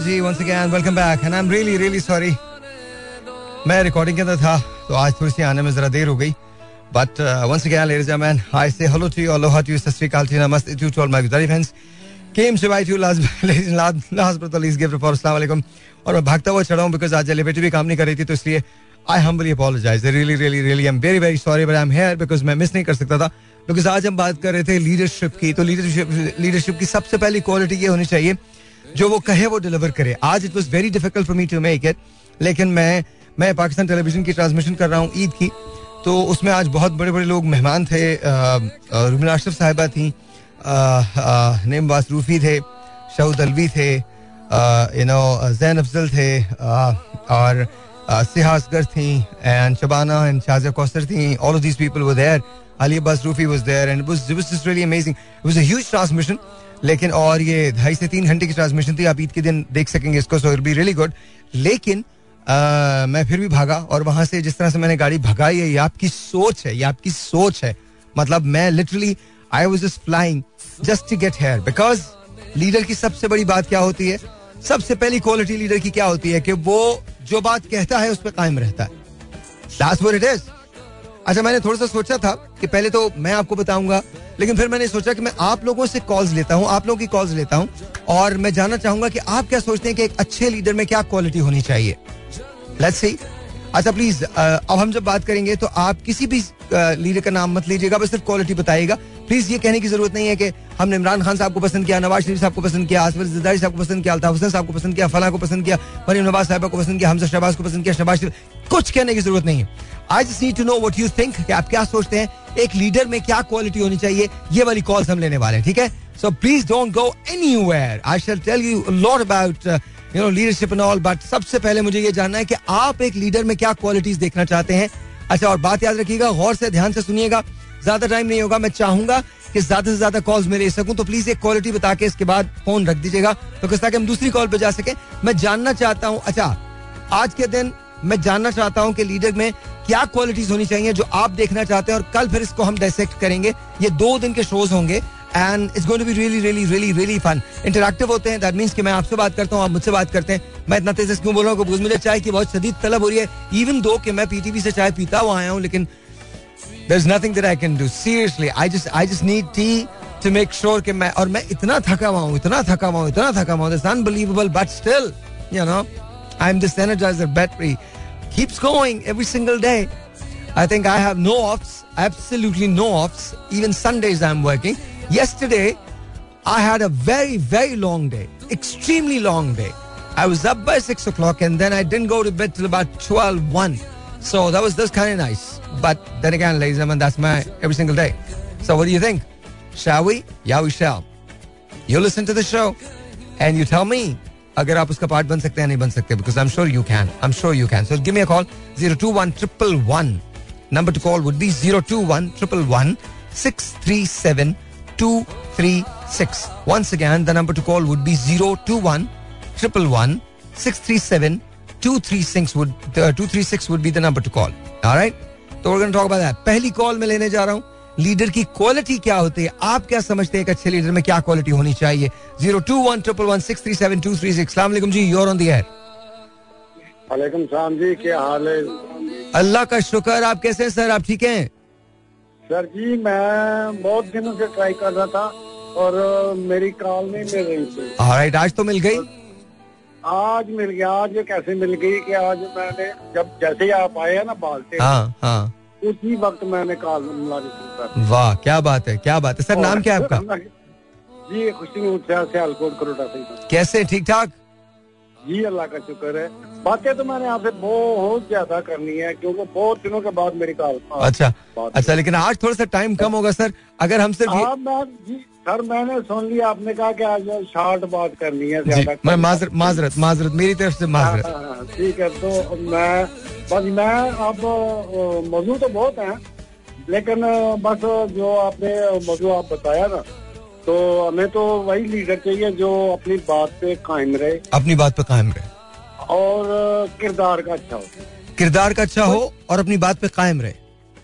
Ji once again welcome back and I am really really sorry मैं recording के अंदर था तो आज थोड़ी सी आने में जरा देर हो गई। But once again ladies and man I say hello to you aloha to you Sat Sri Akal to नमस्ते to to all my good friends came to by to last last but least give for अस्सलाम वालेकुम और मैं भागता हुआ चढ़ा हूँ because आज एलिवेटर भी काम नहीं कर रही थी तो इसलिए I humbly apologise really really really I am very very sorry but I am here because मैं मिस नहीं कर सकता था। बिकॉज़ आज हम बात कर रहे थे लीडरशिप की तो लीडरशिप लीडरशिप की सबसे पहली क्वालिटी ये होनी चाहिए जो वो कहे, वो डिलीवर करे। आज it was very difficult for me to make it लेकिन मैं मैं पाकिस्तान टेलीविज़न की ट्रांसमिशन कर रहा हूँ ईद की तो उसमें आज बहुत बड़े बड़े लोग मेहमान थे। रुमिन आशरफ साहिबा थी नेम रूफी थे, शहूद अलवी थे यू नो जैन अफजल थे और सिहासगर थी एंड शबाना एंड शाजिया कौसर थी all of these people were there Ali Abbas Rufi was there and was was really amazing it was a huge transmission लेकिन और ये ढाई से तीन घंटे की ट्रांसमिशन थी आप ईद के दिन देख सकेंगे इसको so it be really good लेकिन आ, मैं फिर भी भागा और वहाँ से जिस तरह से मैंने गाड़ी भगाई है ये आपकी सोच है ये आपकी सोच है। मतलब मैं literally I was just flying just to get here because leader की सबसे बड़ी बात क्या होती है? सबसे पहली क्वालिटी लीडर की क्या होती है कि वो जो बात कहता है उस पर कायम रहता है। That's what it is. अच्छा मैंने थोड़ा सा सोचा था कि पहले तो मैं आपको बताऊँगा लेकिन फिर मैंने सोचा कि मैं आप लोगों से कॉल्स लेता हूँ, आप लोगों की कॉल्स लेता हूँ, और मैं जानना चाहूँगा कि आप क्या सोचते हैं कि एक अच्छे लीडर में क्या क्वालिटी होनी चाहिए? लेट्स सी अच्छा प्लीज़ अब हम जब बात करेंगे तो आप किसी भी लीडर का नाम मत लीजिएगा, बस सिर्फ़ क्वालिटी बताइएगा। प्लीज़ ये कहने की ज़रूरत नहीं है कि हमने इमरान खान साहब को पसंद किया, नवाज़ शरीफ साहब को पसंद किया, आसफ जदारी साहब को पसंद किया, अल्ताफ हुसैन साहब को पसंद किया, फला को पसंद किया मरीम नवाज़ साहब को पसंद किया, हमजा शहबाज को पसंद किया, शहबाज शरीफ। कुछ कहने की ज़रूरत नहीं है। I just need to know what you think आप क्या सोचते हैं, एक लीडर में क्या क्वालिटी होनी चाहिए, ये वाली कॉल्स हम लेने वाले हैं, ठीक है? So please don't go anywhere I shall tell you lot about you know leadership and all but सबसे पहले मुझे ये जानना है कि आप एक लीडर में क्या क्वालिटीज देखना चाहते हैं। अच्छा और बात याद रखिएगा, गौर से ध्यान से सुनिएगा। ज़्यादा टाइम नहीं होगा, मैं चाहूँगा कि ज़्यादा से ज़्यादा कॉल्स में ले सकूँ तो प्लीज़ एक क्वालिटी बता के इसके बाद फ़ोन रख दीजिएगा तो किस ताकि हम दूसरी कॉल पे जा सके। मैं जानना चाहता हूँ अच्छा आज के दिन मैं जानना चाहता हूँ कि लीडर में क्या क्वालिटीज होनी चाहिए जो आप देखना चाहते हैं और कल फिर इसको हम डायसेक्ट करेंगे। ये दो दिन के शोज़ होंगे and it's going to be really really really really fun interactive होते हैं दैट मींस कि मैं आपसे बात करता हूँ, आप मुझसे बात करते हैं। मैं इतना तेज क्यों बोल रहा हूँ? मुझे चाय की बहुत शदीद तलब हो रही है। इवन दो कि मैं पीटीवी से चाय पीता हुआ आया हूँ, लेकिन there's nothing that I can do. Seriously, I just I just need tea to make sure कि मैं और मैं इतना थका हुआ हूँ इतना थका हुआ हूँ इतना थका हुआ हूँ It's unbelievable, but still, you know, I'm this energizer battery. Keeps going every single day. I think I have no offs, absolutely no offs. Even Sundays I'm working. Yesterday, I had a very, very long day, extremely long day. I was up by six o'clock and then I didn't go to bed till about 12, 1. So that was that's kind of nice. But then again, ladies and gentlemen, that's my every single day. So what do you think? Shall we? Yeah, we shall. You listen to the show and you tell me अगर आप उसका part बन सकते हैं नहीं बन सकते because I am sure you can I am sure you can so give me a call zero two one triple one number to call would be zero two one triple one six three seven two three six once again the number to call would be zero two one triple one six three seven two three six would two three six would be the number to call right तो we're to talk about that. पहली call में लेने जा रहा हूँ। Leader की quality क्या होती है? आप क्या समझते हैं एक अच्छे लीडर में क्या क्वालिटी होनी चाहिए? Zero two one triple one six three seven two three six ji your on the air वालेकुम सलाम जी क्या हाल है? अल्लाह का शुक्र आप कैसे हैं सर? आप ठीक हैं? सर जी मैं बहुत दिनों से ट्राई कर रहा था और मेरी कॉल नहीं मिल रही थी। राइट आज तो मिल गई। आज मिल गया आज ये कैसे मिल गई कि आज मैंने जब जैसे ही आप आए हैं ना बालते हाँ हाँ उसी वक्त मैंने कॉल मिला वाह क्या बात है क्या बात है। सर नाम क्या है आपका? जी खुशी से से कैसे ठीक ठाक जी अल्लाह का शुक्र है। बातें तो मैंने आपसे बहुत ज़्यादा करनी है क्योंकि बहुत दिनों के बाद मेरी कॉल अच्छा अच्छा लेकिन आज थोड़ा सा टाइम कम होगा सर। अगर हम सिर्फ़ हाँ मैं जी सर मैंने सुन लिया आपने कहा कि आज शॉर्ट बात करनी है ज़्यादा मैं माजरत माजरत माजरत मेरी तरफ़ से माजरत। हाँ, हाँ, ठीक है तो मैं बस मैं अब मौजूद तो बहुत है लेकिन बस जो आपने मौजूद आप बताया ना तो हमें तो वही लीडर चाहिए जो अपनी बात पे कायम रहे। अपनी बात पे कायम रहे। और किरदार का अच्छा हो। किरदार का अच्छा हो और अपनी बात पे कायम रहे।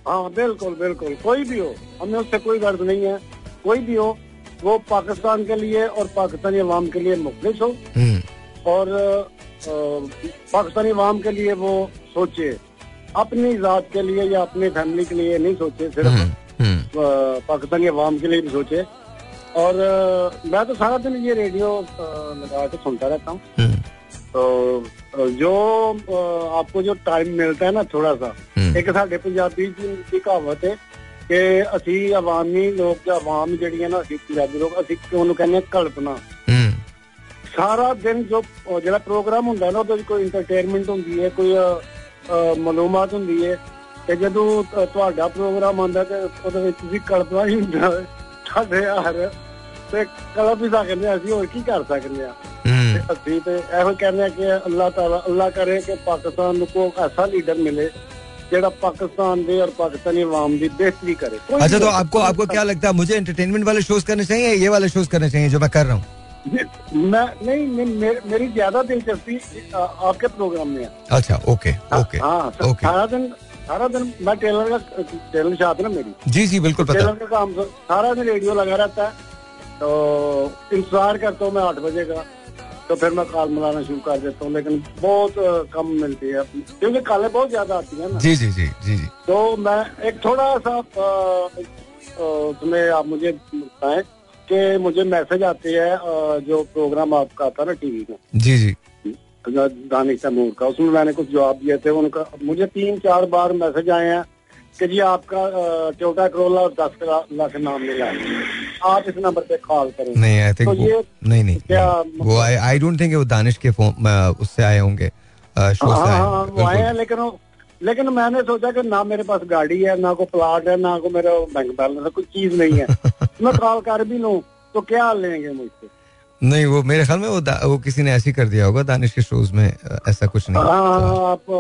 हाँ बिल्कुल बिल्कुल। कोई भी हो हमें उससे कोई गर्ज नहीं है। कोई भी हो वो पाकिस्तान के लिए और पाकिस्तानी अवाम के लिए मुखलिस हो। हम्म। और पाकिस्तानी अवाम के लिए वो सोचे। अपनी जात के लिए या अपनी फैमिली के लिए नहीं सोचे सिर्फ़ हम्म, हम्म, पाकिस्तानी अवाम के लिए भी सोचे। और मैं तो सारा दिन ये रेडियो लगा के सुनता रहता हूँ। तो अ, जो अ, आपको जो टाइम मिलता है ना थोड़ा सा हम्म, ਇੱਕ ਸਾਡੇ ਪੰਜਾਬੀ ਦੀ ਦੀ ਕਹਾਵਤ ਹੈ ਕਿ ਅਸੀਂ ਆਵਾਮੀ ਲੋਕ ਜਾਂ ਆਵਾਮ ਜਿਹੜੀ ਹੈ ਨਾ ਅਸੀਂ ਪੰਜਾਬੀ ਲੋਕ ਅਸੀਂ ਉਹਨੂੰ ਕਹਿੰਦੇ ਹਾਂ ਕਲਪਨਾ हम्म, ਸਾਰਾ ਦਿਨ ਜੋ ਅਹ ਜਿਹੜਾ ਪ੍ਰੋਗਰਾਮ ਹੁੰਦਾ ਨਾ ਉਹਦੇ ਵਿੱਚ ਕੋਈ ਇੰਟਰਟੇਨਮੈਂਟ ਹੁੰਦੀ ਹੈ ਕੋਈ ਅਹ, ਅਹ, ਮਾਲੂਮਾਤ ਹੁੰਦੀ ਹੈ ਤੇ ਜਦੋਂ ਤ- ਤੁਹਾਡਾ ਪ੍ਰੋਗਰਾਮ ਆਉਂਦਾ ਤੇ ਉਹਦੇ ਵਿੱਚ ਵੀ ਕਲਪਨਾ ਹੀ ਹੁੰਦਾ ਹੈ ਸਾਡੇ ਯਾਰ ਤੇ ਕਲਾ ਵੀ ਸਕਨੇ ਅਸੀਂ ਹੋਰ ਕੀ ਕਰ ਸਕਨੇ ਆ? ਅਸੀਂ ਤੇ ਇਹੋ ਕਹਿੰਦੇ ਆ ਕਿ ਅੱਲਾਹ ਤਾਲਾ ਅੱਲਾਹ ਕਰੇ ਕਿ ਪਾਕਿਸਤਾਨ ਨੂੰ ਕੋਈ ਐਸਾ ਲੀਡਰ ਮਿਲੇ ਜਿਹੜਾ पाकिस्तान दे और पाकिस्तानी आवाम की बेहतरी करे अच्छा तो आपको आपको क्या लगता है मुझे एंटरटेनमेंट वाले शोज़ करने चाहिए ये वाले शोज़ करने चाहिए जो मैं कर रहा हूँ? मैं नहीं मेरी ज़्यादा दिलचस्पी आपके प्रोग्राम में है। अच्छा ओके ओके हाँ, हाँ, सारा दिन सारा दिन मैं टेलर का टेलर शॉप ना मेरी। जी जी बिल्कुल पता टेलर का काम तो, सारा दिन रेडियो लगा रहता है। तो इंतज़ार करता हूँ मैं आठ बजे का। तो फिर मैं कॉल मिलाना शुरू कर देता हूँ लेकिन बहुत कम मिलती है। क्योंकि कॉलें बहुत ज़्यादा आती है ना। जी जी जी जी जी। तो मैं एक थोड़ा सा तुम्हें आप मुझे बताएँ कि मुझे मैसेज आते हैं जो प्रोग्राम आपका आता है ना टीवी में। जी जी। दानिश तैमूर का उसमें मैंने कुछ जवाब दिए थे उनका मुझे तीन चार बार मैसेज आए हैं कि जी आपका टोयोटा करोला और दस लाख नाम मिला है। आप इस नंबर पे कॉल करें। नहीं आई थिंक तो नहीं नहीं क्या वो आई डोंट थिंक वो दानिश के फ़ोन उससे आए होंगे। शो से हाँ आए हाँ, आए हैं लेकिन लेकिन मैंने सोचा कि ना मेरे पास गाड़ी है ना कोई प्लाट है ना कोई मेरा बैंक बैलेंस है कोई चीज़ नहीं है। मैं कॉल कर भी लू तो क्या लेंगे मुझसे? नहीं वो मेरे ख्याल में वो वो किसी ने ऐसी कर दिया होगा दानिश के शोज़ में ऐसा कुछ नहीं। आ, हाँ, आप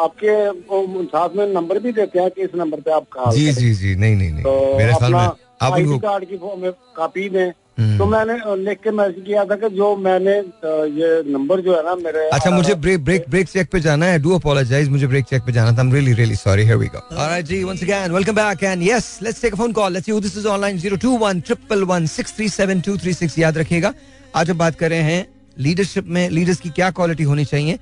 आपके साथ में नंबर भी देते हैं कि इस नंबर पे आप कहा जी जी जी नहीं नहीं नहीं। तो मेरे ख्याल में आप आईडी कार्ड की में कापी दें। हम्म। तो मैंने लिख के मैसेज किया था कि जो मैंने ये नंबर जो है ना मेरे अच्छा मुझे ब्रेक ब्रेक ब्रेक चेक पे जाना है। डू अपोलोजाइज मुझे ब्रेक चेक पे जाना था। I am really really sorry here we go alright ji once again welcome back and yes let's take a phone call let's see who this is online 02111637236 याद रखिएगा। आज हम बात कर रहे हैं लीडरशिप में लीडर्स की क्या क्वालिटी होनी चाहिए?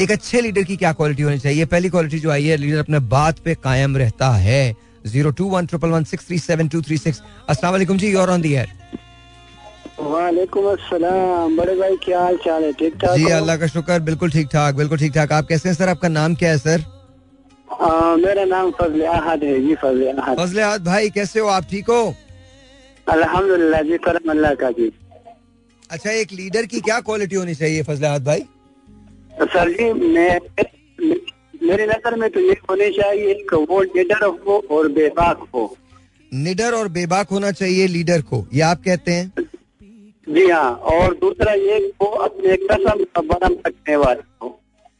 एक अच्छे लीडर की क्या क्वालिटी होनी चाहिए? पहली क्वालिटी जो आई है लीडर अपने बात पे कायम रहता है। Zero two one triple one six three seven two three six. असला जी यूर ऑन दी एयर वालेकुम अस्सलाम। बड़े भाई क्या हाल चाल है? ठीक ठाक जी अल्लाह का शुक्र बिल्कुल ठीक ठाक बिल्कुल ठीक ठाक। आप कैसे हैं सर? आपका नाम क्या है सर? आ, मेरा नाम फजल अहद है जी फजल अहद। फजले आद भाई कैसे हो? आप ठीक हो? अल्हम्दुलिल्लाह जी करम अल्लाह का जी। अच्छा एक लीडर की क्या क्वालिटी होनी चाहिए फजल आद भाई? सर जी मैं मेरे नज़र में तो ये होने चाहिए कि वो लीडर हो और बेबाक हो। निडर और बेबाक होना चाहिए लीडर को ये आप कहते हैं? जी हाँ और दूसरा ये वो अपने कसम का बरम रखने वाले हो।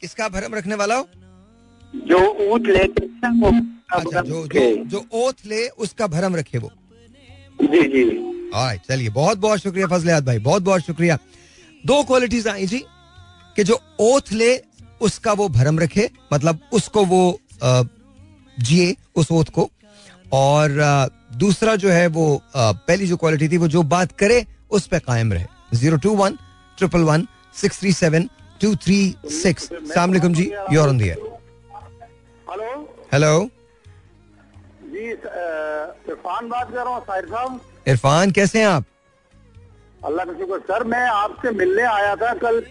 किसका भरम रखने वाला हो? जो ऊट लेते हैं वो अच्छा जो जो जो ओथ ले उसका भरम रखे वो। जी जी। चलिए बहुत बहुत शुक्रिया फजले आद भाई बहुत बहुत शुक्रिया। दो क्वालिटीज आई जी कि जो ओथ ले उसका वो भरम रखे मतलब उसको वो जिए उस ओथ को। और दूसरा जो है वो पहली जो क्वालिटी थी वो जो बात करे उस पर कायम रहे। Zero two one triple one six three seven two three six. सलामकुम जी your on the air hello? Hello? जी इरफान बात कर रहा हूँ साहिर साहब। इरफान कैसे हैं आप? अल्लाह का शुक्र सर मैं आपसे मिलने आया था कल।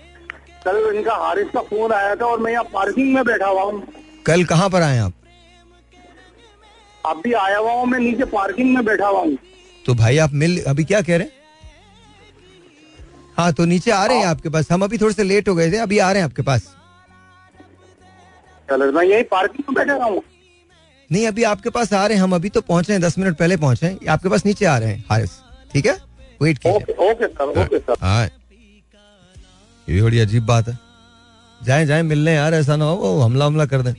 कल इनका हारिस का फ़ोन आया था और मैं यहाँ पार्किंग में बैठा हुआ हूँ। कल कहाँ पर आए आप? अभी आया हुआ हूँ मैं नीचे पार्किंग में बैठा हुआ हूँ। तो भाई आप मिल अभी क्या कह रहे हैं? हाँ तो नीचे आ रहे हैं आपके पास। हम अभी थोड़े से लेट हो गए थे अभी आ रहे हैं आपके पास। चलो मैं यही पार्किंग में बैठा रहा हूँ। नहीं अभी आपके पास आ रहे हैं हम अभी तो पहुँचे हैं दस मिनट पहले पहुँचे हैं। आपके पास नीचे आ रहे हैं हारिस। ठीक है? वेट कीजिए। Okay okay sir okay sir हाँ। ये भी बड़ी अजीब बात है। जाए जाए, मिलने यार, ऐसा ना हो, वो हमला हमला कर दें।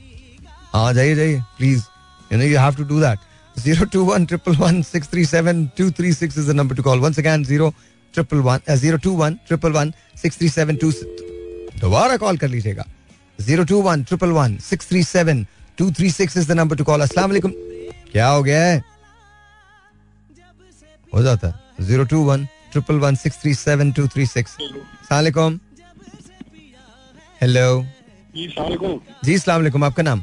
हाँ जाइए जाइए please you know you have to do that zero two one triple one six three seven two three six is the number to call once again zero triple one zero two one triple one six three seven two दोबारा call कर लीजिएगा। Zero two one triple one six three seven two three six is the number to call अस्सलाम वालेकुम क्या हो गया है? हो जाता है। Zero two one triple one six three seven two three six सलामकुम हेलो जी सलाम जी सलाम आपका नाम?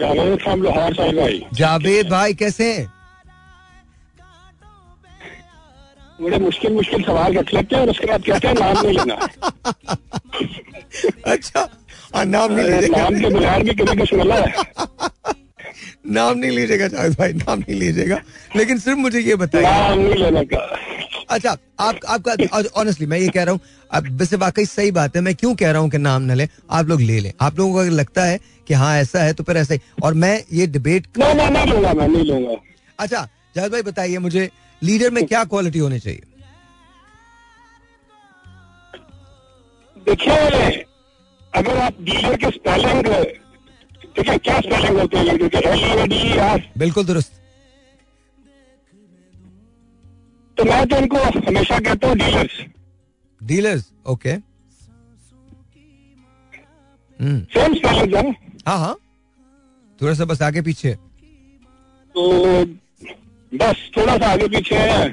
जावेद फ्रॉम लाहौर साहिब भाई। जावेद भाई कैसे हैं? बड़े मुश्किल मुश्किल सवाल रख लेते हैं और उसके बाद कहते हैं नाम नहीं लेना। अच्छा नाम नहीं लीजिएगा नाम के बगैर भी किसी को सुनना है। नाम नहीं लीजिएगा जावेद भाई नाम नहीं लीजिएगा। लेकिन सिर्फ़ मुझे ये बताइए। नाम नहीं लेने का। अच्छा आप आपका ऑनेस्टली मैं ये कह रहा हूँ अब वैसे वाकई सही बात है मैं क्यों कह रहा हूँ कि नाम न लें आप लोग ले लें। आप लोगों को अगर लगता है कि हाँ ऐसा है तो फिर ऐसा ही। और मैं ये डिबेट नहीं नहीं नहीं लूँगा मैं नहीं लूँगा। अच्छा जावेद भाई बताइए मुझे लीडर में क्या क्वालिटी होनी चाहिए? देखिए अगर आप लीडर के स्पेलिंग देखिए क्या स्पेलिंग होते हैं लीडर के एल डी आर बिल्कुल दुरुस्त। तो मैं तो इनको हमेशा कहता हूँ dealers dealers okay same spelling है हाँ हाँ। थोड़ा सा बस आगे पीछे। तो बस थोड़ा सा आगे पीछे है।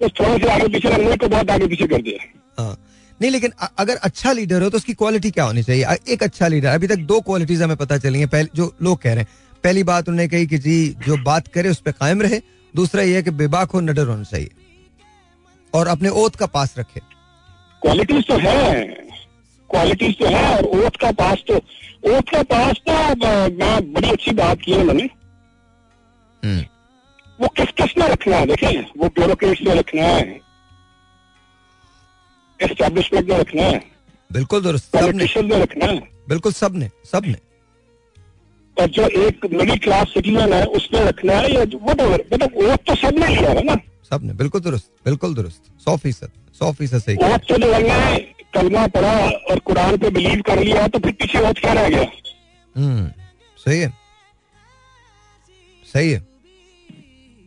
तो थोड़ा सा आगे पीछे रखने को बहुत आगे पीछे कर दिया। हाँ। नहीं लेकिन अगर अच्छा लीडर हो तो उसकी क्वालिटी क्या होनी चाहिए? एक अच्छा लीडर अभी तक दो क्वालिटीज हमें पता चली हैं पहले जो लोग कह रहे हैं। पहली बात उन्होंने कही कि जी जो बात करे उस पर कायम रहे। दूसरा ये है कि बेबाक हो नडर होना चाहिए। और अपने ओत का पास रखे। क्वालिटीज तो है। क्वालिटीज तो है और ओथ का पास तो ओथ का पास तो मैं बड़ी अच्छी बात की है उन्होंने। हम्म। वो किस किसमें रखना है? देखें वो ब्यूरोक्रेट्स में रखना है। एस्टेब्लिशमेंट में रखना है। बिल्कुल दुरुस्त पॉलिटिशियन में रखना है। बिल्कुल सबने सबने। और जो एक मिडिल क्लास सिटीजन है उसमें रखना है या वो मतलब वोट तो सबने लिया है ना। सबने बिल्कुल दुरुस्त बिल्कुल दुरुस्त सौ फ़ीसद सौ फ़ीसद सही। वोट तो जो है कलमा पढ़ा और कुरान पे बिलीव कर लिया तो फिर पीछे वोट क्या रह गया? हम्म सही है। सही है।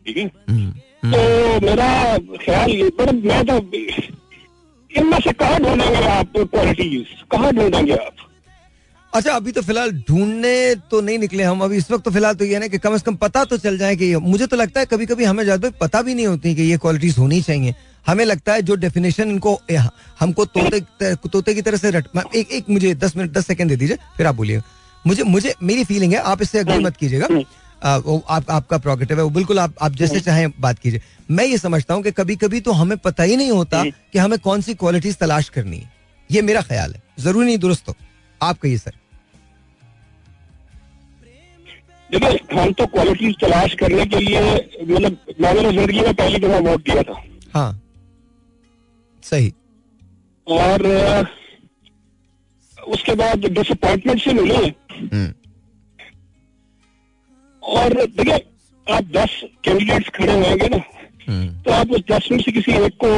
ठीक है। हम्म, हम्म। तो मेरा ख्याल ये पर मैं तो इनमें से कहाँ ढूंढेंगे आप क्वालिटीज कहाँ ढूंढेंगे आप? अच्छा अभी तो फ़िलहाल ढूँढने तो नहीं निकले हम। अभी इस वक्त तो फ़िलहाल तो ये ना कि कम से कम पता तो चल जाए कि ये- मुझे तो लगता है कभी कभी हमें ज़्यादा पता भी नहीं होती कि ये क्वालिटीज होनी चाहिए। हमें लगता है जो डेफिनेशन इनको हमको तोते तोते की तरह से रट एक एक मुझे दस मिनट दस सेकंड दे दीजिए फिर आप बोलिए मुझे मुझे मेरी फीलिंग है आप इससे अग्री मत कीजिएगा। आ, वो आप आपका प्रोगेटिव है वो बिल्कुल आप आप जैसे चाहें बात कीजिए। मैं ये समझता हूँ कि कभी कभी तो हमें पता ही नहीं होता कि हमें कौन सी क्वालिटीज तलाश करनी है। ये मेरा ख्याल है। ज़रूरी नहीं दुरुस्त हो। आप कहिए सर। देखिए हम तो क्वालिटीज तलाश करने के लिए मतलब मैंने ज़िंदगी में पहली दफ़ा वोट दिया था। हाँ। सही। और उसके बाद डिसअपॉइंटमेंट से मिले। हम्म, और देखिए आप दस कैंडिडेट्स खड़े होंगे ना हम्म, तो आप उस दस में से किसी एक को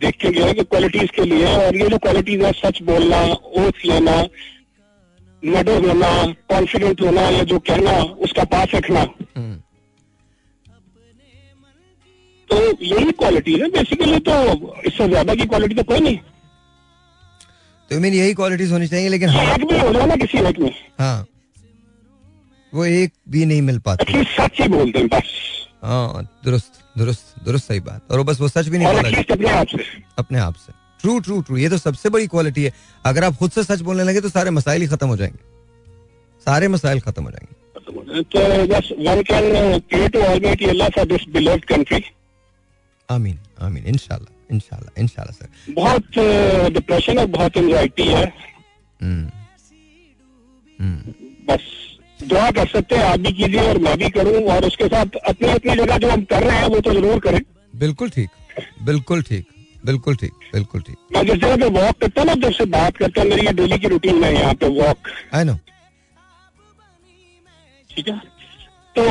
देखेंगे कि क्वालिटीज के लिए और ये जो क्वालिटीज है सच बोलना ओथ लेना मर्डर होना कॉन्फिडेंट होना या जो कहना उसका पास रखना। हम्म, तो यही क्वालिटी है। बेसिकली तो इससे ज़्यादा की क्वालिटी तो कोई नहीं। तो मीन यही क्वालिटीज होनी चाहिए लेकिन ये हाँ एक भी हो जाए ना किसी एक में। हाँ। वो एक भी नहीं मिल पाती। सच ही बोलते हैं बस। हाँ दुरुस्त दुरुस्त दुरुस्त सही बात। और वो बस वो सच भी नहीं और बोला अपने आप से। अपने आप से। ट्रू ट्रू ट्रू ये तो सबसे बड़ी क्वालिटी है। अगर आप खुद से सच बोलने लगे तो सारे मसाइल ही खत्म हो जाएँगे। सारे मसाइल खत्म हो जाएँगे। तो बस one can pray to almighty Allah for this beloved country आमीन आमीन। इंशाल्लाह इंशाल्लाह इंशाल्लाह सर। बहुत डिप्रेशन है बहुत एंजाइटी है। हम्म, हम्म, बस। दुआ कर सकते हैं आप भी कीजिए और मैं भी करूँ और उसके साथ अपनी अपनी जगह जो हम कर रहे हैं वो तो ज़रूर करें। बिल्कुल ठीक बिल्कुल ठीक बिल्कुल ठीक बिल्कुल ठीक। मैं जिस जगह पे वॉक करता हूँ ना जब से बात करता हूँ मेरी ये डेली की रूटीन है यहाँ पे वॉक आई नो ठीक है? तो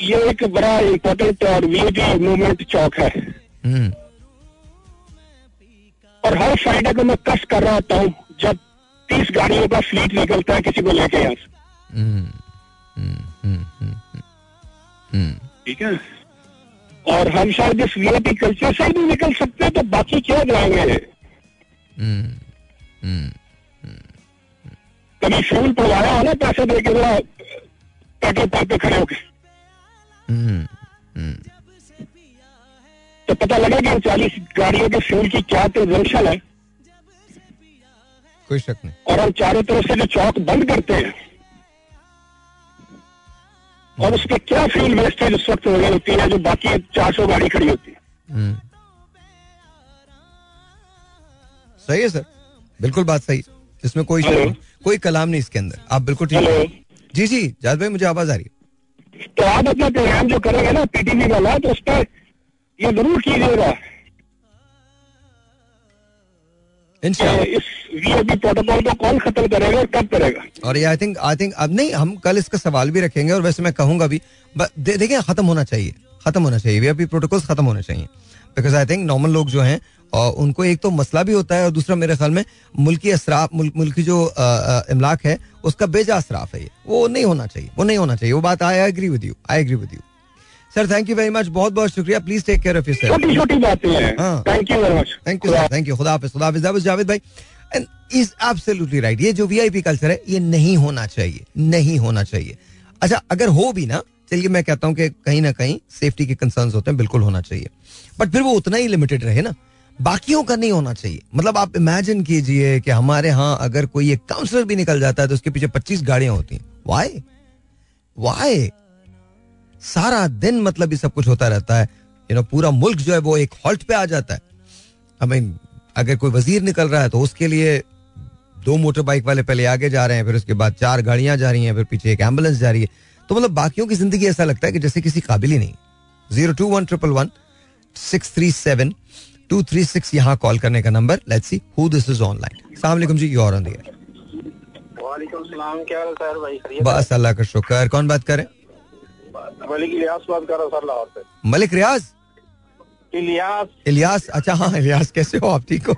ये एक बड़ा इम्पोर्टेंट और वीआईपी मूवमेंट चौक है। हम्म, और हर फ्राइडे को मैं कष्ट कर रहा होता हूँ जब तीस गाड़ियों का फ्लीट निकलता है किसी को लेके यहाँ से ठीक है? और हम शायद इस वीआईपी कल्चर से ही नहीं निकल सकते हैं तो बाकी क्या जाएँगे हम्म, हम्म, कभी फ्यूल पहुँचाया हो ना पैसे दे के वो पेट्रोल पंप पे खड़े होके? हम्म, हम्म, तो पता लगा कि चालीस गाड़ियों के फ्यूल की क्या कंजम्पशन है। कोई शक नहीं। और हम चारों तरफ़ से जो चौक बंद करते हैं और उसमें क्या फ्यूल वेस्टेज उस वक्त वगैरह होती है जो बाकी चार सौ गाड़ी खड़ी होती है? हम्म। सही है सर। बिल्कुल बात सही। इसमें कोई कोई कलाम नहीं इसके अंदर। आप बिल्कुल ठीक है। जी जी जाद भाई मुझे आवाज़ आ रही है। तो आप अपना प्रोग्राम जो करेंगे ना पीटीवी वाला तो उस पर ये ज़रूर कीजिएगा। इस प्रोटोकॉल को कौन खत्म करेगा और कब करेगा? और ये आई थिंक आई थिंक अब नहीं हम कल इसका सवाल भी रखेंगे और वैसे मैं कहूँगा भी दे, देखिए खत्म होना चाहिए खत्म होना चाहिए वीआईपी प्रोटोकॉल खत्म होने चाहिए। बिकॉज़ आई थिंक नॉर्मल लोग जो हैं और उनको एक तो मसला भी होता है और दूसरा मेरे ख्याल में मुल्की असराफ मुल्क मुल्की जो इमलाक है उसका बेजा असराफ है ये। वो नहीं होना चाहिए वो नहीं होना चाहिए। वो बात I agree with you I agree with you sir thank you very much बहुत बहुत शुक्रिया. Please take care of your छोटी छोटी बातें हाँ। Thank you very much thank you thank you खुदा हाफिज खुदा हाफिज. जावेद भाई. एंड इज़ एब्सोल्युटली राइट ये जो वीआईपी कल्चर है ये नहीं होना चाहिए. नहीं होना चाहिए. अच्छा अगर हो भी ना चलिए मैं कहता हूँ कि कहीं ना कहीं सेफ्टी के कंसर्न होते हैं बिल्कुल होना चाहिए. बट फिर वो उतना ही लिमिटेड रहे ना. बाकियों का नहीं होना चाहिए. मतलब आप इमेजिन कीजिए कि हमारे यहाँ अगर कोई एक काउंसलर भी निकल जाता है तो उसके पीछे पच्चीस गाड़ियाँ होती हैं. वाई वाई सारा दिन मतलब ये सब कुछ होता रहता है। यू नो पूरा मुल्क जो है वो एक हॉल्ट पे आ जाता है। आई मीन अगर कोई वज़ीर निकल रहा है तो उसके लिए दो मोटर बाइक वाले पहले आगे जा रहे हैं फिर उसके बाद चार गाड़ियाँ जा रही हैं फिर पीछे एक एंबुलेंस जा रही है। तो मतलब बाकियों की ज़िंदगी ऐसा लगता है कि जैसे किसी काबिल ही नहीं। Zero two one triple one six three seven two three six यहाँ कॉल करने का number let's see who this is online सलाम जी योर ऑन दियर वालेकुम सलाम क्या हाल सर? भाई बस अल्लाह का शुक्र। कौन बात करें मलिक इलियास बात कर रहा हूँ सर लाहौर से मलिक रियाज? इलियास। इलियास? अच्छा हाँ इलियास कैसे हो आप ठीक हो?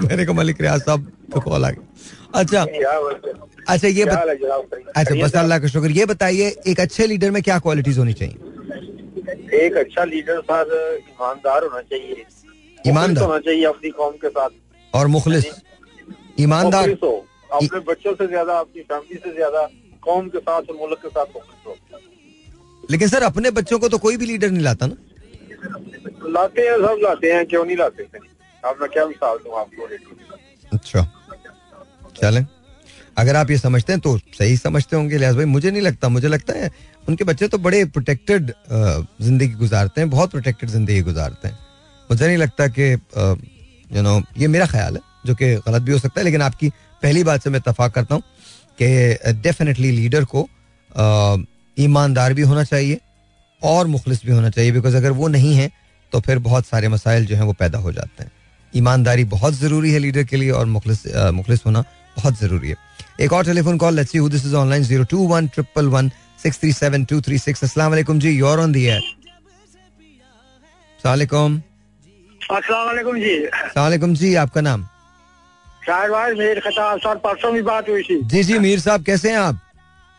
मैंने कहा मलिक रियाज साहब तो कॉल आ गया अच्छा? अच्छा ये बत? अच्छा बस अल्लाह का शुक्र। ये बताइए एक अच्छे लीडर में क्या क्वालिटीज होनी चाहिए? एक अच्छा लीडर सर ईमानदार होना चाहिए। ईमानदार। होना चाहिए अपनी कौम के साथ। और मुखलिस? ईमानदार? अपने बच्चों से ज़्यादा अपनी फैमिली से ज़्यादा कौम के साथ और मुल्क के साथ मुखलिस हो। लेकिन सर अपने बच्चों को तो कोई भी लीडर नहीं लाता ना। लाते हैं सब लाते हैं क्यों नहीं लाते? अब मैं क्या मिसाल दूँ आपको? अच्छा। चलें। अगर आप ये समझते हैं तो सही समझते होंगे लिहाज भाई। मुझे नहीं लगता मुझे लगता है उनके बच्चे तो बड़े प्रोटेक्टेड ज़िंदगी गुजारते हैं बहुत प्रोटेक्टेड ज़िंदगी गुजारते हैं। मुझे नहीं लगता कि यू नो ये मेरा ख्याल है जो कि गलत भी हो सकता है लेकिन आपकी पहली बात से मैं इतफाक करता हूँ कि डेफिनेटली लीडर को ईमानदार भी होना चाहिए और मुखलिस भी होना चाहिए बिकॉज़ अगर वो नहीं है तो फिर बहुत सारे मसाइल जो हैं वो पैदा हो जाते हैं। ईमानदारी बहुत ज़रूरी है लीडर के लिए और मुखलिस मुखलिस होना बहुत ज़रूरी है। एक और telephone call let's see who this is online 021 triple one six three seven two three six अस्सलाम वालेकुम जी योर ऑन दी एयर सलाम वालेकुम जी। वालेकुम जी आपका नाम? शायद भाई मेरे खिताब सर परसों भी बात हुई थी। जी जी मीर साहब कैसे हैं आप?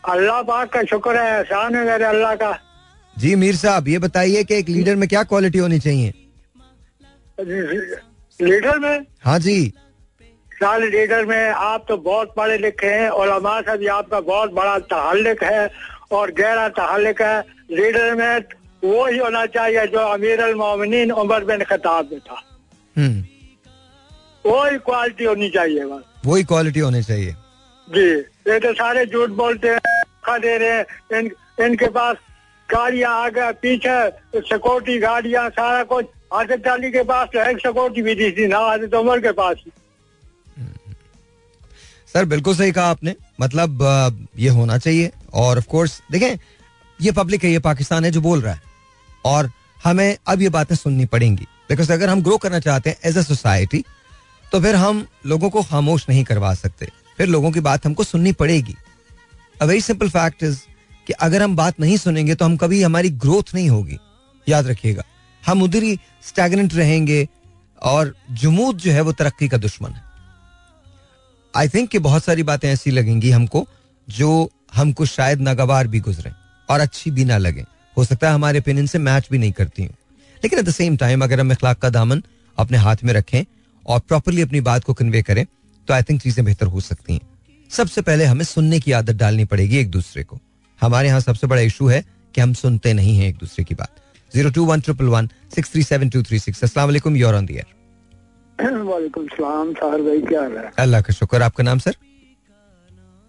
अल्लाह पाक का शुक्र है एहसान है मेरे अल्लाह का। जी मीर साहब ये बताइए कि एक लीडर में क्या क्वालिटी होनी चाहिए? लीडर में? हाँ जी। साल लीडर में आप तो बहुत पढ़े लिखे हैं ओलमा से भी आपका बहुत बड़ा तहल्लुक है और गहरा तहल्लुक है। लीडर में वो ही होना चाहिए जो अमीर अलमोमिन उमर बिन खताब में था। वो ही क्वालिटी होनी चाहिए बस। वही क्वालिटी होनी चाहिए। जी ये तो सारे झूठ बोलते हैं। धोखा दे रहे। हैं इन, इनके पास गाड़ियाँ आगे पीछे सिक्योरिटी गाड़ियाँ सारा कुछ। आदित्य अली के पास तो एक सिक्योरिटी भी दी थी ना आदित्य उमर के पास सर बिल्कुल सही कहा आपने। मतलब ये होना चाहिए। और ऑफ़ कोर्स देखें ये पब्लिक है ये पाकिस्तान है जो बोल रहा है। और हमें अब ये बातें सुननी पड़ेंगी। बिकॉज़ अगर हम ग्रो करना चाहते हैं एज अ सोसाइटी तो फिर हम लोगों को खामोश नहीं करवा सकते। फिर लोगों की बात हमको सुननी पड़ेगी। A very simple fact is कि अगर हम बात नहीं सुनेंगे तो हम कभी हमारी ग्रोथ नहीं होगी। याद रखिएगा। हम उधर ही स्टैगनेंट रहेंगे और जमूत जो है वो तरक्की का दुश्मन है। आई थिंक कि बहुत सारी बातें ऐसी लगेंगी हमको जो हमको शायद नागवार भी गुजरे और अच्छी भी ना लगे। हो सकता है हमारे ओपिनियन से मैच भी नहीं करती हूँ। लेकिन एट द सेम टाइम अगर हम इखलाक का दामन अपने हाथ में रखें और प्रॉपरली अपनी बात को कन्वे करें तो आई थिंक चीज़ें बेहतर हो सकती हैं। सबसे पहले हमें सुनने की आदत डालनी पड़ेगी एक दूसरे को। हमारे यहाँ सबसे बड़ा इशू है कि हम सुनते नहीं हैं एक दूसरे की बात। Zero two one triple one six three seven two three six. असला योर ऑन दियर वालेकुम सलाम साहर भाई क्या हाल है? अल्लाह का शुक्र। आपका नाम सर?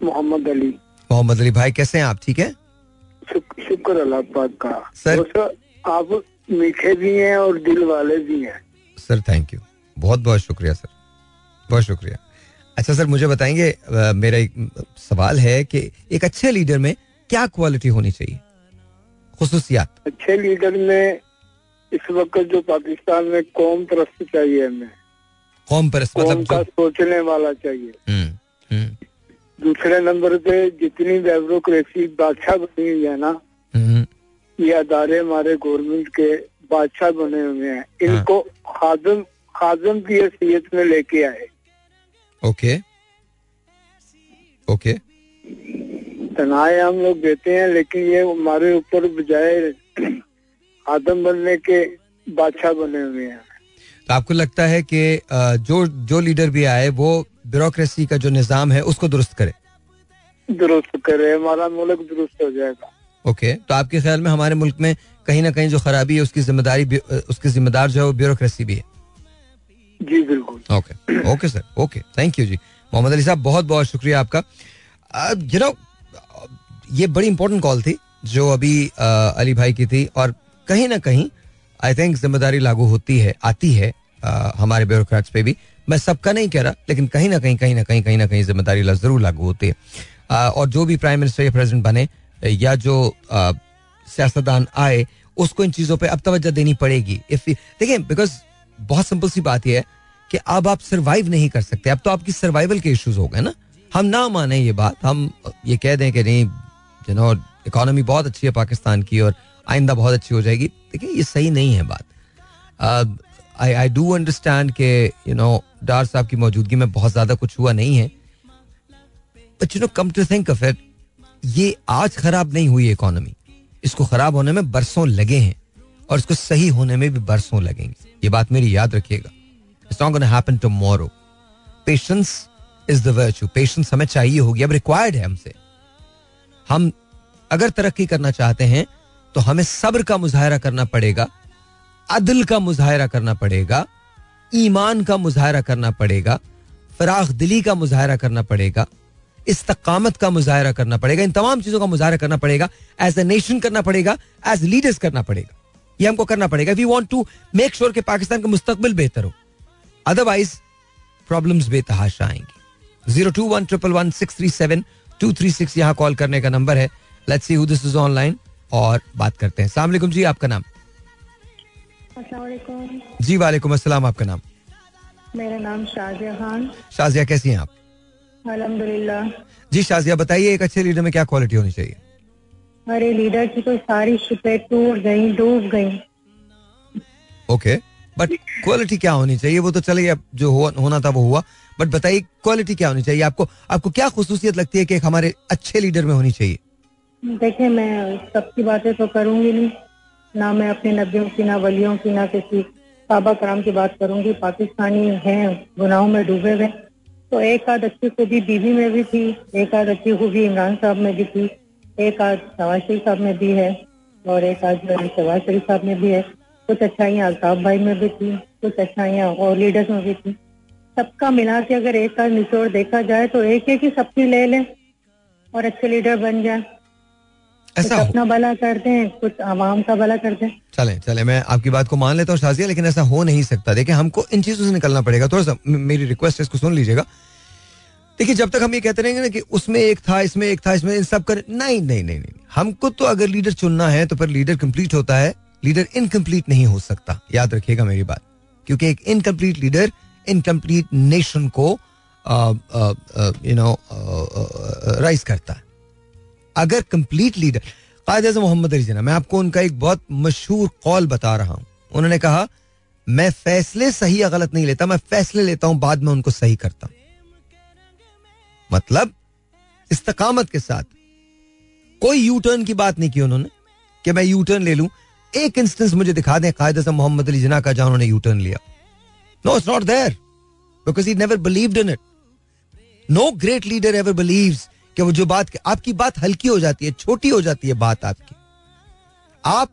मोहम्मद अली। मोहम्मद अली भाई कैसे हैं आप? ठीक है? शुक्र अल्लाह पाक का। सर- आप मीठे भी हैं और दिल वाले भी हैं। सर थैंक यू बहुत बहुत शुक्रिया सर। बहुत शुक्रिया। अच्छा सर मुझे बताएँगे मेरा एक सवाल है कि एक अच्छे लीडर में क्या क्वालिटी होनी चाहिए? खसूसियात। अच्छे लीडर में इस वक्त जो पाकिस्तान में कौम परस्त चाहिए हमें। कौम पर कौम मतलब का सोचने वाला चाहिए। हम्म, हम्म, दूसरे नंबर पे जितनी ब्यूरोक्रेसी बादशाह बनी हुई है ना हम्म, ये अदारे हमारे गवर्नमेंट के बादशाह बने हुए हैं। इनको खादम खादम की हैसियत में लेके आए। ओके ओके तनाए हम लोग देते हैं लेकिन ये हमारे ऊपर बजाय खादम बनने के बादशाह बने हुए हैं। तो आपको लगता है कि जो जो लीडर भी आए वो ब्यूरोक्रेसी का जो निज़ाम है उसको दुरुस्त करे? दुरुस्त करे हमारा मुल्क दुरुस्त हो जाएगा। ओके तो आपके ख्याल में हमारे मुल्क में कहीं ना कहीं जो खराबी है उसकी ज़िम्मेदारी उसकी जिम्मेदार जो है वो ब्यूरोक्रेसी भी है? जी, बिल्कुल। Okay okay sir okay thank you जी. मोहम्मद अली साहब बहुत बहुत शुक्रिया आपका। यू नो ये बड़ी इंपॉर्टेंट कॉल थी, जो अभी अली भाई की थी, और कहीं ना कहीं आई थिंक ज़िम्मेदारी लागू होती है, आती है हमारे ब्यूरोक्रेट्स पे भी। मैं सबका नहीं कह रहा, लेकिन कहीं ना कहीं कहीं ना कहीं कहीं ना कहीं ज़िम्मेदारी ज़रूर लागू होती है। और जो भी प्राइम मिनिस्टर या प्रेसिडेंट बने, या जो सियासतदान आए, उसको इन चीज़ों पर अब तवज्जो देनी पड़ेगी। इफ़ देखिए बिकॉज़ बहुत सिंपल सी बात यह है कि अब आप सरवाइव नहीं कर सकते। अब तो आपकी सर्वाइवल के इश्यूज़ हो गए ना। हम ना माने ये बात। हम ये कह दें कि नहीं यू नो इकोनॉमी बहुत अच्छी है पाकिस्तान की और आइंदा बहुत अच्छी हो जाएगी। देखिए, ये सही नहीं है बात। आई आई डू अंडरस्टैंड के यू नो डार साहब की मौजूदगी में बहुत ज़्यादा कुछ हुआ नहीं है। But you know come to think of it ये आज खराब नहीं हुई इकोनॉमी इसको खराब होने में बरसों लगे हैं और इसको सही होने में भी बरसों लगेंगे। ये बात मेरी याद रखिएगा। It's not gonna happen tomorrow patience is the virtue patience हमें चाहिए होगी, अब रिक्वायर्ड है हमसे। हम अगर तरक्की करना चाहते हैं तो हमें सब्र का मुजाहरा करना पड़ेगा, अदल का मुजाहरा करना पड़ेगा, ईमान का मुजाहरा करना पड़ेगा, फराख दिली का मुजाहरा करना पड़ेगा, इस्तकामत का मुजाहरा करना पड़ेगा, इन तमाम चीज़ों का मुजाहरा करना पड़ेगा एज ए नेशन करना पड़ेगा एज लीडर्स करना पड़ेगा। ये हमको करना पड़ेगा। We want to make sure कि पाकिस्तान का मुस्तकबिल बेहतर हो। अदरवाइज़ प्रॉब्लम्स बेतहाशा आएँगी। Zero two one triple one six three seven two three six यहाँ कॉल करने का नंबर है। Let's see who this is online और बात करते हैं। सलाम अलैकुम जी आपका नाम? जी वालेकुम अस्सलाम आपका नाम? मेरा नाम शाजिया खान। शाजिया कैसी हैं आप? अल्हम्दुलिल्लाह। जी शाजिया बताइए एक अच्छे लीडर में क्या क्वालिटी होनी चाहिए? हमारे लीडर की तो सारी शिपें टूट गई डूब गई। ओके बट क्वालिटी क्या होनी चाहिए? वो तो चले अब जो हो, होना था वो हुआ। बट बताइए क्वालिटी क्या होनी चाहिए? आपको आपको क्या खसूसियत लगती है कि हमारे अच्छे लीडर में होनी चाहिए? देखे मैं सबकी बातें तो करूँगी नहीं। ना मैं अपने नबियों की ना वलियों की ना किसी साहबा कराम की बात करूँगी। पाकिस्तानी हैं गुनाहों में डूबे हुए। तो एक आध अच्छी खूबी बीबी में भी थी एक आध अच्छी खूबी इमरान साहब में भी थी। एक आज नवाज़ शरीफ साहब में भी है और एक आध शहबाज शरीफ साहब में भी है। कुछ अच्छाइयाँ अल्ताफ भाई में भी थी कुछ अच्छाइयाँ और लीडर्स में भी थी। सबका मिला के अगर एक आध निचोड़ देखा जाए तो एक एक ही सबकी ले लें और अच्छे लीडर बन जाए। ऐसा हो। अपना भला करते हैं कुछ आवाम का भला करते हैं चले चले मैं आपकी बात को मान लेता हूँ शाजिया लेकिन ऐसा हो नहीं सकता। देखिए हमको इन चीज़ों से निकलना पड़ेगा। थोड़ा सा मेरी रिक्वेस्ट है इसको सुन लीजिएगा। देखिए, जब तक हम ये कहते रहेंगे ना कि उसमें एक था, इसमें एक था, इसमें इन सब कर, नहीं नहीं नहीं नहीं। हमको तो अगर लीडर चुनना है तो फिर लीडर कंप्लीट होता है, लीडर इनकम्प्लीट नहीं हो सकता। याद रखिएगा मेरी बात, क्योंकि एक इनकम्प्लीट लीडर, इनकम्प्लीट नेशन को यू नो राइज करता है। अगर कंप्लीट लीडर कायद अजम मोहम्मद अली जना, मैं आपको उनका एक बहुत मशहूर कॉल बता रहा हूँ। उन्होंने कहा, मैं फैसले सही या गलत नहीं लेता, मैं फैसले लेता हूँ, बाद में उनको सही करता हूँ। मतलब इस्तकामत के साथ। कोई यू टर्न की बात नहीं की उन्होंने, कि मैं यू टर्न ले लूँ। एक इंस्टेंस मुझे दिखा दें, कायद अजम मोहम्मद अली जना का जहाँ उन्होंने यू टर्न लिया। No it's not there because he never believed in it no great leader ever believes कि वो जो बात, आपकी बात हल्की हो जाती है, छोटी हो जाती है बात आपकी। आप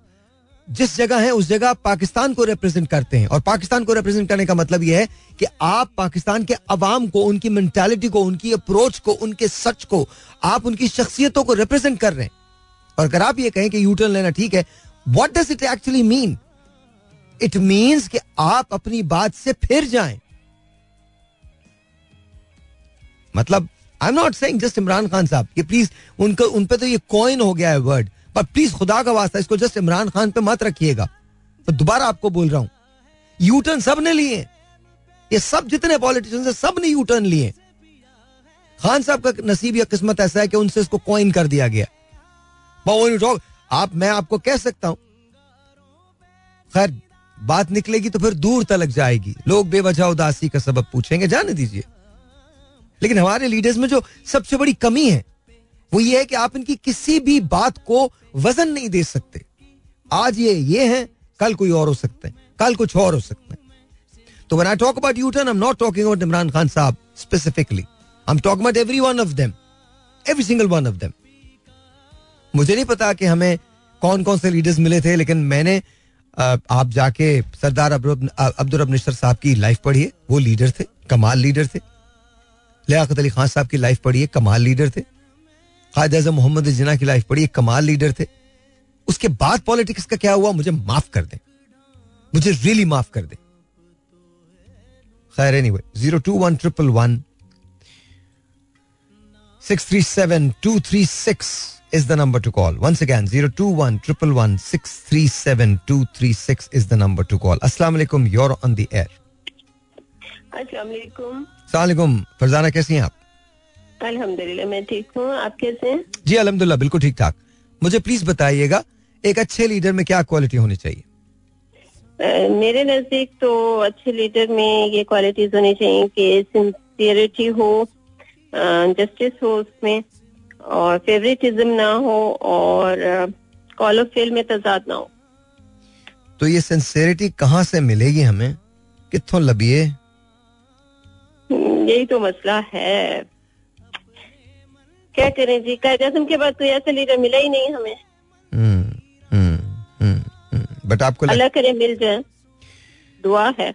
जिस जगह है, उस जगह पाकिस्तान को रिप्रेजेंट करते हैं। और पाकिस्तान को रिप्रेजेंट करने का मतलब यह है कि आप पाकिस्तान के अवाम को, उनकी मेंटालिटी को, उनकी अप्रोच को, उनके सच को, आप उनकी शख्सियतों को रिप्रेजेंट कर रहे हैं। और अगर आप ये कहें कि यूटर्न लेना ठीक है what does it actually mean it means कि आप अपनी बात से फिर जाएँ। मतलब I am not saying just Imran Khan साहब ये प्लीज़ उनको, उन पे तो ये कॉइन हो गया है वर्ड पर प्लीज़ खुदा का वास्ता इसको जस्ट इमरान खान पे मत रखिएगा। तो दोबारा आपको बोल रहा हूँ यूटर्न सबने लिए ये सब जितने पॉलिटिशियंस हैं, सबने यूटर्न लिए खान साहब का नसीब या किस्मत ऐसा है कि उनसे इसको कॉइन कर दिया गया। आप, मैं आपको कह सकता हूँ, खैर, बात निकलेगी तो फिर दूर तलक जाएगी। लोग बेवजह उदासी का सबब पूछेंगे, जाने दीजिए। लेकिन हमारे लीडर्स में जो सबसे बड़ी कमी है वो ये है कि आप इनकी किसी भी बात को वज़न नहीं दे सकते। आज ये ये है, कल कोई और हो सकते हैं, कल कुछ और हो सकते हैं। तो when I talk about U turn I am not talking about Imran Khan साहब specifically I am talking about every one of them every single one of them मुझे नहीं पता कि हमें कौन कौन से लीडर्स मिले थे, लेकिन मैंने आप जाके सरदार अब्दुल रब साहब की लाइफ पढ़िए वो लीडर थे, कमाल लीडर थे। लियाकत अली खान साहब की लाइफ पढ़िए कमाल लीडर थे। कायद अजम मोहम्मद जिना की लाइफ पढ़िए कमाल लीडर थे उसके बाद पॉलिटिक्स का क्या हुआ मुझे माफ़ कर दें मुझे रियली माफ़ कर दें खैर anyway zero two one triple one six three seven two three six is the number to call. Once again, 021 111 637 is the number to call. Assalamu alaikum, you're on the air. Assalamualaikum. Farzana कैसी हैं आप अल्हम्दुलिल्लाह मैं ठीक हूँ। आप कैसे हैं? जी अल्हम्दुलिल्लाह बिल्कुल ठीक ठाक। मुझे प्लीज़ बताइएगा एक अच्छे लीडर में क्या क्वालिटी होनी चाहिए? मेरे नज़दीक तो अच्छे लीडर में ये क्वालिटीज होनी चाहिए कि सिंसियरिटी हो जस्टिस हो उसमें और फेवरेटिज्म ना हो और कॉल ऑफ़ फेल में तजाद ना हो। तो ये सिंसेरिटी कहाँ से मिलेगी हमें? कितों लबिए? हम्म, यही तो मसला है। क्या करें जी? कायद के बाद कोई ऐसा लीडर मिला ही नहीं हमें। बट हम्म, हम्म, आपको अल्लाह करे मिल जाए। दुआ है।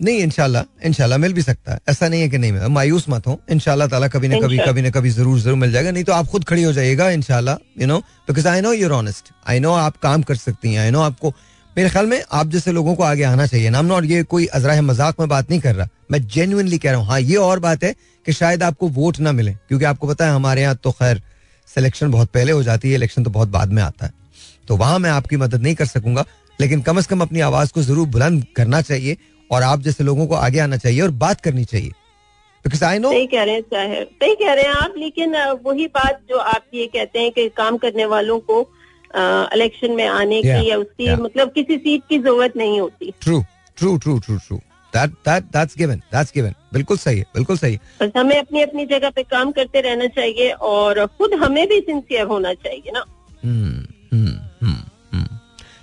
नहीं इनशाला इनशाला मिल भी सकता है। ऐसा नहीं है कि नहीं मिला। मायूस मत हो। इनशाला ताला कभी ना कभी कभी ना कभी ज़रूर ज़रूर मिल जाएगा। नहीं तो आप खुद खड़ी हो जाएगा इनशाला you know because I know you're honest I know आप काम कर सकती हैं। आई नो आपको मेरे ख्याल में आप जैसे लोगों को आगे आना चाहिए नाम नॉट ये कोई अजरा मज़ाक में बात नहीं कर रहा। मैं जेन्यनली कह रहा हूँ। हाँ ये और बात है कि शायद आपको वोट ना मिले, क्योंकि आपको पता है हमारे यहाँ तो खैर सिलेक्शन बहुत पहले हो जाती है इलेक्शन तो बहुत बाद में आता है। तो वहाँ मैं आपकी मदद नहीं कर सकूँगा, लेकिन कम अज कम अपनी आवाज़ को ज़रूर बुलंद करना चाहिए और आप जैसे लोगों को आगे आना चाहिए और बात करनी चाहिए। बिकॉज़ आई नो सही कह रहे हैं सही कह रहे हैं आप, लेकिन वही बात जो आप ये कहते हैं कि काम करने वालों को इलेक्शन में आने yeah, की या उसकी yeah. मतलब किसी सीट की ज़रूरत नहीं होती। True true true true true that that that's given that's given बिल्कुल सही है बिल्कुल सही है। बस हमें अपनी अपनी जगह पे काम करते रहना चाहिए और खुद हमें भी सिंसियर होना चाहिए ना।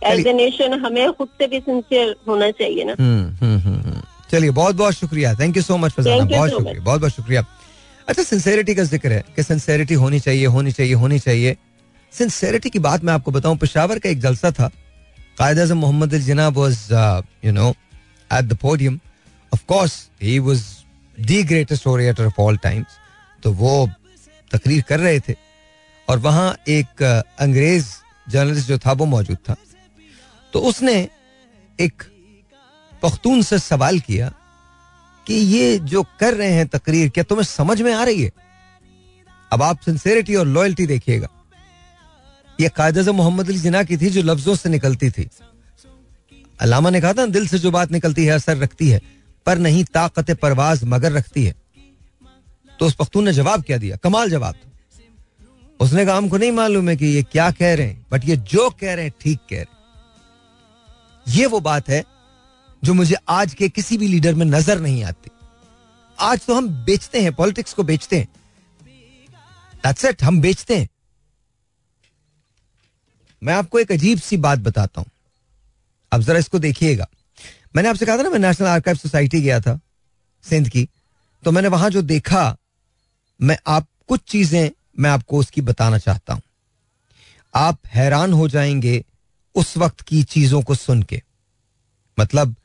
एज ए नेशन हमें खुद से भी सिंसियर होना चाहिए ना। हम्म, हम्म, हम्म, चलिए बहुत बहुत शुक्रिया थैंक यू सो मच बहुत शुक्रिया बहुत बहुत शुक्रिया। अच्छा सिंसेरिटी का ज़िक्र है कि सिंसेरिटी होनी चाहिए होनी चाहिए होनी चाहिए। सिंसेरिटी की बात मैं आपको बताऊँ, पेशावर का एक जलसा था। Quaid Azam Mohammad Jinnah was you know at the podium of course he was the greatest orator of all times तो वो तकरीर कर रहे थे। और वहाँ एक अंग्रेज़ जर्नलिस्ट जो था, वो मौजूद था। तो उसने एक पख्तून से सवाल किया कि ये जो कर रहे हैं तकरीर, क्या तुम्हें समझ में आ रही है? अब आप सिंसेरिटी और लॉयल्टी देखिएगा। ये कायद मोहम्मद अली जिना की थी जो लफ्जों से निकलती थी। अलामा ने कहा था दिल से जो बात निकलती है असर रखती है पर नहीं ताकत परवाज मगर रखती है। तो उस पख्तून ने जवाब क्या दिया? कमाल जवाब उसने कहा हमको नहीं मालूम है कि ये क्या कह रहे हैं बट ये जो कह रहे हैं ठीक कह रहे हैं। ये वो बात है जो मुझे आज के किसी भी लीडर में नज़र नहीं आती। आज तो हम बेचते हैं पॉलिटिक्स को बेचते हैं। That's it, हम बेचते हैं। मैं आपको एक अजीब सी बात बताता हूँ। अब जरा इसको देखिएगा। मैंने आपसे कहा था ना, मैं नेशनल आर्काइव सोसाइटी गया था, सिंध की। तो मैंने वहाँ जो देखा, मैं आप, कुछ चीज़ें मैं आपको उसकी बताना चाहता हूँ। आप हैरान हो जाएँगे उस वक्त की चीज़ों को सुन के। मतलब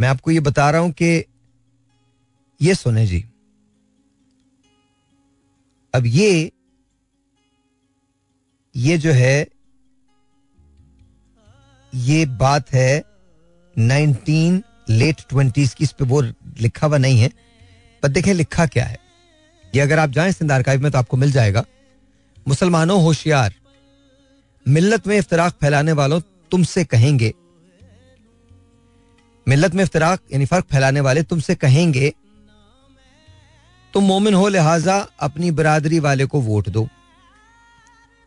मैं आपको ये बता रहा हूँ कि ये सुने जी। अब ये ये जो है ये बात है नाइनटीन, लेट ट्वेंटीज की, इस पे वो लिखा हुआ नहीं है, पर देखें लिखा क्या है। ये अगर आप जाएँ सिंध आर्काइव में तो आपको मिल जाएगा। मुसलमानों, होशियार, मिल्लत में इफ्तराक फैलाने वालों तुमसे कहेंगे। मिल्लत में इफ्तराक, यानी फ़र्क फैलाने वाले तुमसे कहेंगे, तुम मोमिन हो, लिहाजा अपनी बरादरी वाले को वोट दो।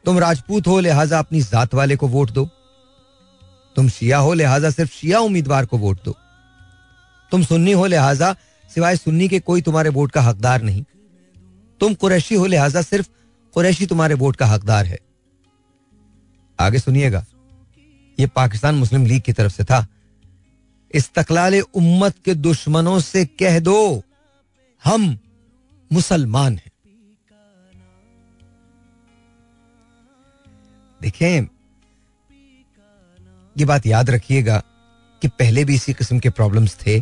तुम राजपूत हो, लिहाजा अपनी जात वाले को वोट दो। तुम शिया हो, लिहाजा सिर्फ़ शिया उम्मीदवार को वोट दो। तुम सुन्नी हो, लिहाजा सिवाय सुन्नी के कोई तुम्हारे वोट का हकदार नहीं। तुम कुरैशी हो, लिहाजा सिर्फ़ कुरैशी तुम्हारे वोट का हकदार है। आगे सुनिएगा। यह पाकिस्तान मुस्लिम लीग की तरफ़ से था। इस्तकलाल उम्मत के दुश्मनों से कह दो, हम मुसलमान हैं। देखें ये बात याद रखिएगा कि पहले भी इसी किस्म के प्रॉब्लम्स थे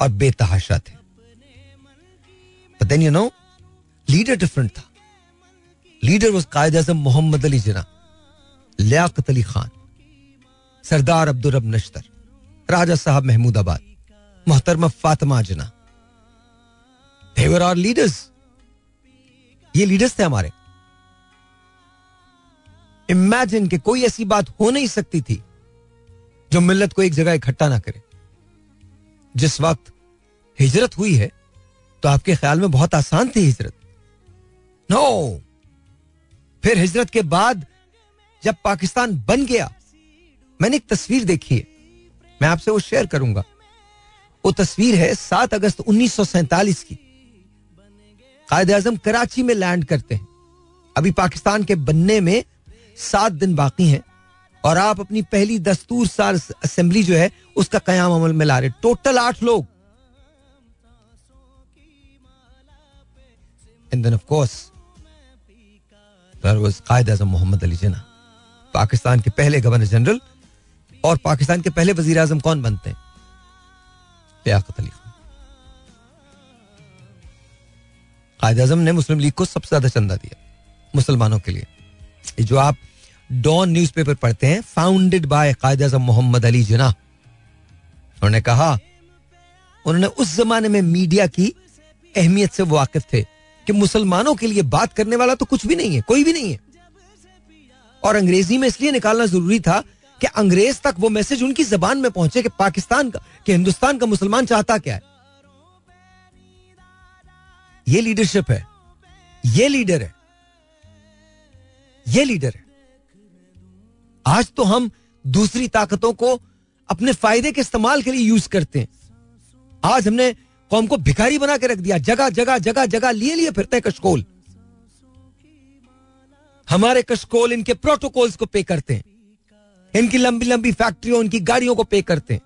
और बेतहाशा थे। Then you know leader different था। लीडर वॉज़ कायद आज़म मोहम्मद अली जना लियाकत अली खान सरदार अब्दुल रब नश्तर राजा साहब महमूदाबाद मोहतरमा Fatima Jinnah they were our leaders ये लीडर्स थे हमारे। इमेजिन के कोई ऐसी बात हो नहीं सकती थी जो मिल्लत को एक जगह इकट्ठा ना करे। जिस वक्त हिजरत हुई है तो आपके ख्याल में बहुत आसान थी हिजरत। नो फिर हिजरत के बाद जब पाकिस्तान बन गया, मैंने एक तस्वीर देखी है। मैं आपसे वो शेयर करूँगा। वो तस्वीर है सात अगस्त उन्नीस की। कायद आज़म कराची में लैंड करते हैं। अभी पाकिस्तान के बनने में सात दिन बाकी हैं। और आप अपनी पहली दस्तूर साल असेंबली जो है, उसका कयाम अमल में ला रहे टोटल आठ लोग। And then of course Mohammad Ali Jinnah Pakistan के पहले गवर्नर जनरल और पाकिस्तान के पहले वज़ीर आज़म कौन बनते हैं? लियाकत अली खान। कायद आज़म ने मुस्लिम लीग को सबसे ज़्यादा चंदा दिया मुसलमानों के लिए। जो आप डॉन न्यूज़पेपर पढ़ते हैं फाउंडेड बाय कायद मोहम्मद अली जना। उन्होंने कहा, उन्होंने उस जमाने में मीडिया की अहमियत से वाकिफ थे कि मुसलमानों के लिए बात करने वाला तो कुछ भी नहीं है, कोई भी नहीं है। और अंग्रेज़ी में इसलिए निकालना ज़रूरी था कि अंग्रेज़ तक वो मैसेज उनकी जबान में पहुँचे कि पाकिस्तान का, कि हिंदुस्तान का मुसलमान चाहता क्या है। ये लीडरशिप है, ये लीडर है, ये लीडर है। आज तो हम दूसरी ताकतों को अपने फ़ायदे के इस्तेमाल के लिए यूज़ करते हैं। आज हमने कौम को भिखारी बना के रख दिया। जगह जगह जगह जगह, लिए लिए फिरते हैं कशकोल। हमारे कशकोल इनके प्रोटोकॉल्स को पे करते हैं। इनकी लंबी लंबी फैक्ट्रियों इनकी गाड़ियों को पे करते हैं।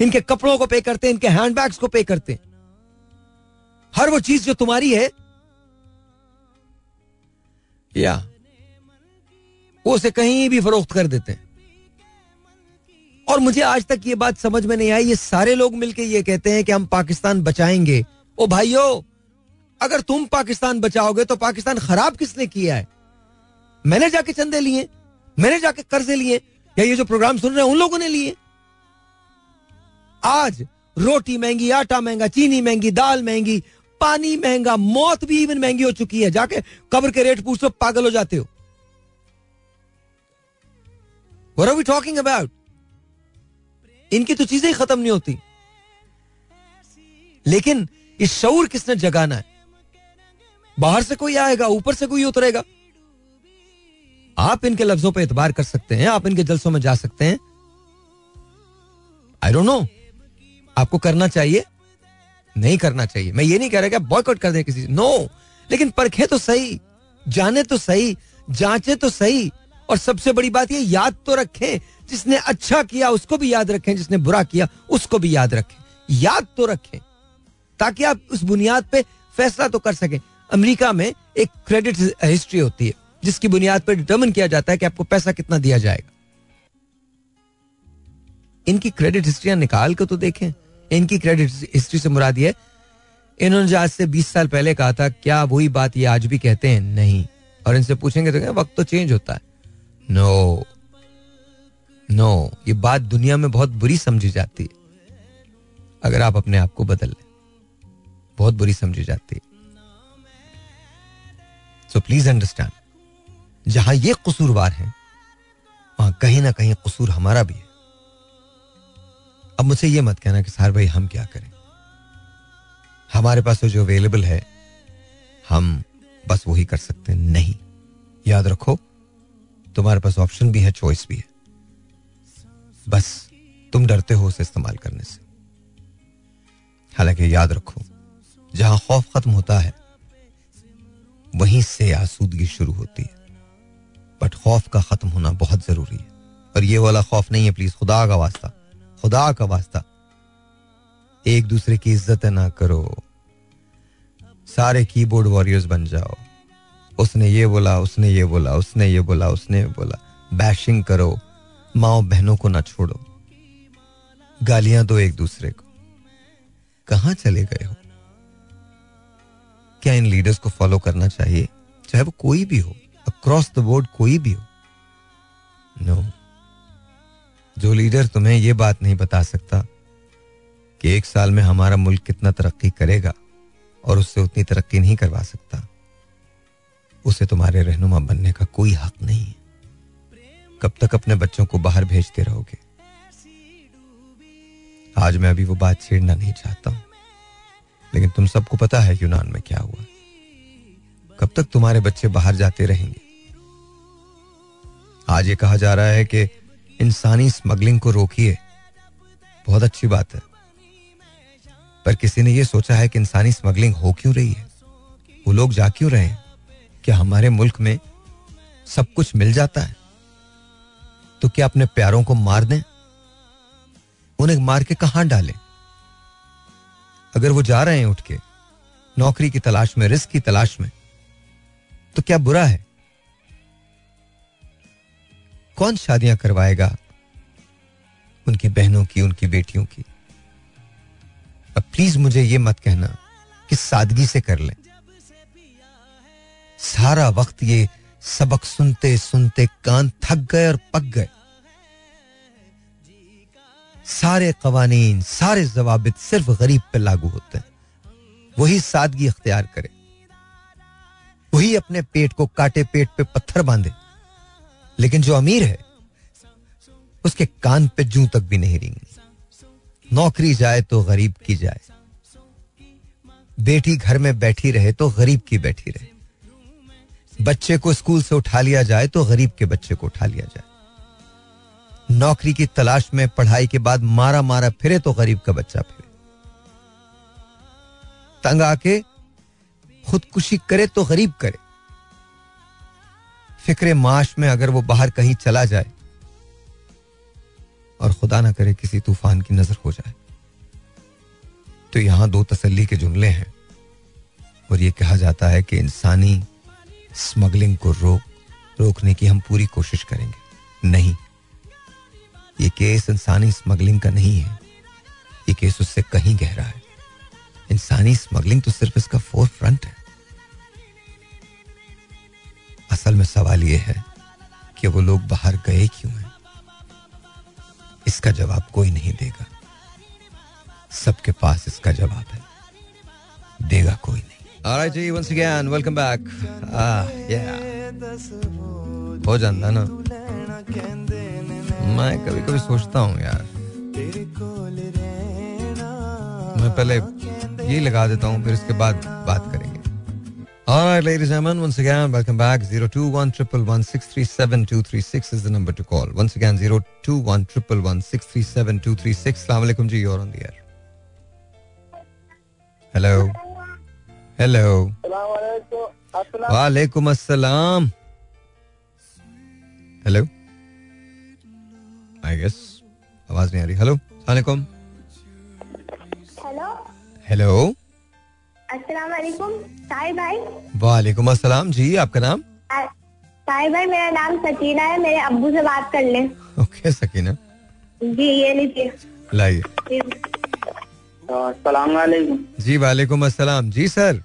इनके कपड़ों को पे करते हैं, इनके हैंडबैग्स को पे करते हैं। हर वो चीज़ जो तुम्हारी है, या वो उसे कहीं भी फरोख्त कर देते हैं। और मुझे आज तक ये बात समझ में नहीं आई। ये सारे लोग मिलके ये कहते हैं कि हम पाकिस्तान बचाएँगे। ओ भाइयों, अगर तुम पाकिस्तान बचाओगे तो पाकिस्तान खराब किसने किया है? मैंने जाके चंदे लिए, मैंने जाके कर्जे लिए, या ये जो प्रोग्राम सुन रहे हैं उन लोगों ने लिए। आज रोटी महँगी, आटा महँगा, चीनी महँगी, दाल महँगी, पानी महँगा, मौत भी इवन महँगी हो चुकी है। जाके कब्र के रेट पूछ पागल हो जाते हो। What are we talking about? इनकी तो चीज़ें ही खत्म नहीं होती। लेकिन इस शऊर किसने जगाना है? बाहर से कोई आएगा, ऊपर से कोई उतरेगा। आप इनके लफ्जों पर एतबार कर सकते हैं, आप इनके जलसों में जा सकते हैं। आई डोंट नो आपको करना चाहिए? नहीं करना चाहिए। मैं ये नहीं कह रहा कि बॉयकॉट कर दें किसी नो लेकिन परखे तो सही, जाने तो सही, जांचे तो सही। और सबसे बड़ी बात ये, याद तो रखें, जिसने अच्छा किया उसको भी याद रखें, जिसने बुरा किया उसको भी याद रखें। याद तो रखें, ताकि आप उस बुनियाद पे फैसला तो कर सकें। अमेरिका में एक क्रेडिट हिस्ट्री होती है, जिसकी बुनियाद पर डिटर्मिन किया जाता है कि आपको पैसा कितना दिया जाएगा। इनकी क्रेडिट हिस्ट्रियाँ निकाल कर तो देखें। इनकी क्रेडिट हिस्ट्री से मुराद ये, इन्होंने जो आज से 20 साल पहले कहा था, क्या वही बात ये आज भी कहते हैं? नहीं। और इनसे पूछेंगे तो वक्त तो चेंज होता है। नो नो ये बात दुनिया में बहुत बुरी समझी जाती है। अगर आप अपने आप को बदल लें, बहुत बुरी समझी जाती है। सो प्लीज़ अंडरस्टैंड जहाँ ये कसूरवार है, वहाँ कहीं ना कहीं कसूर हमारा भी है। अब मुझसे ये मत कहना कि सार भाई, हम क्या करें? हमारे पास तो जो अवेलेबल है, हम बस वही कर सकते हैं। नहीं। याद रखो तुम्हारे पास ऑप्शन भी है चॉइस भी है। बस, तुम डरते हो उसे इस्तेमाल करने से। हालाँकि याद रखो, जहाँ खौफ खत्म होता है, वहीं से आसूदगी शुरू होती है। बट खौफ का खत्म होना बहुत ज़रूरी है। और ये वाला खौफ नहीं है प्लीज़ खुदा का वास्ता। खुदा का वास्ता। एक दूसरे की इज़्ज़त ना करो। सारे कीबोर्ड वॉरियर्स बन जाओ। उसने ये बोला, उसने ये बोला, उसने ये बोला, उसने ये बोला। बैशिंग करो माओ बहनों को ना छोड़ो। गालियाँ दो एक दूसरे को। कहाँ चले गए हो? क्या इन लीडर्स को फॉलो करना चाहिए? चाहे वो कोई भी हो अक्रॉस द बोर्ड कोई भी हो। No no. जो लीडर तुम्हें ये बात नहीं बता सकता कि एक साल में हमारा मुल्क कितना तरक्की करेगा और उससे उतनी तरक्की नहीं करवा सकता। उसे तुम्हारे रहनुमा बनने का कोई हक नहीं है। कब तक अपने बच्चों को बाहर भेजते रहोगे? आज मैं अभी वो बात छेड़ना नहीं चाहता हूँ। लेकिन तुम सबको पता है यूनान में क्या हुआ। कब तक तुम्हारे बच्चे बाहर जाते रहेंगे? आज ये कहा जा रहा है कि इंसानी स्मगलिंग को रोकिए। बहुत अच्छी बात है। पर किसी ने यह सोचा है कि इंसानी स्मगलिंग हो क्यों रही है? वो लोग जा क्यों रहे हैं? क्या हमारे मुल्क में सब कुछ मिल जाता है तो क्या अपने प्यारों को मार दें? उन्हें मार के कहाँ डालें? अगर वो जा रहे हैं उठ के, नौकरी की तलाश में, रिस्क की तलाश में तो क्या बुरा है? कौन शादियाँ करवाएगा उनकी बहनों की, उनकी बेटियों की? अब प्लीज़ मुझे यह मत कहना कि सादगी से कर लें। सारा वक्त ये सबक सुनते सुनते कान थक गए और पक गए। सारे कवानीन, सारे जवाबित सिर्फ़ गरीब पे लागू होते हैं। वही सादगी अख्तियार करे। वही अपने पेट को काटे पेट पे पत्थर बांधे। लेकिन जो अमीर है, उसके कान पे जू तक भी नहीं रेंगी नौकरी जाए तो गरीब की जाए। बेटी घर में बैठी रहे तो गरीब की बैठी रहे। बच्चे को स्कूल से उठा लिया जाए तो गरीब के बच्चे को उठा लिया जाए। नौकरी की तलाश में, पढ़ाई के बाद मारा मारा फिरे तो गरीब का बच्चा फिरे। तंग आके खुदकुशी करे तो गरीब करे। फ़िक्र माश में अगर वो बाहर कहीं चला जाए और खुदा ना करे किसी तूफ़ान की नज़र हो जाए। तो यहाँ दो तसल्ली के जुमले हैं और ये कहा जाता है कि इंसानी स्मगलिंग को रोक, रोकने की हम पूरी कोशिश करेंगे। नहीं, ये केस इंसानी स्मगलिंग का नहीं है। ये केस उससे कहीं गहरा है। इंसानी स्मगलिंग तो सिर्फ़ इसका फोर फ्रंट है। असल में सवाल यह है कि वो लोग बाहर गए क्यों हैं? इसका जवाब कोई नहीं देगा। सबके पास इसका जवाब है। देगा कोई नहीं। Alright जी once again welcome back ah yeah हो जाता ना मैं कभी कभी सोचता हूँ यार मैं पहले ये लगा देता हूँ फिर इसके बाद बात करेंगे All right, ladies and gentlemen, once again, welcome back. 021 is the number to call. Once again, 021 Assalamu alaikum ji, you're on the air. Hello. Hello. वालेकुम assalam. Hello. I guess. आवाज़ नहीं आ रही. हेलो अलैक्म हेलो हेलो अस्सलाम वालेकुम भाई वालेकुम अस्सलाम जी आपका नाम? साहिर भाई मेरा नाम सकीना है. मेरे अब्बू से बात कर ले. ओके सकीना. जी ये लीजिए. लाइए. सलाम जी वालेकुम अस्सलाम जी सर.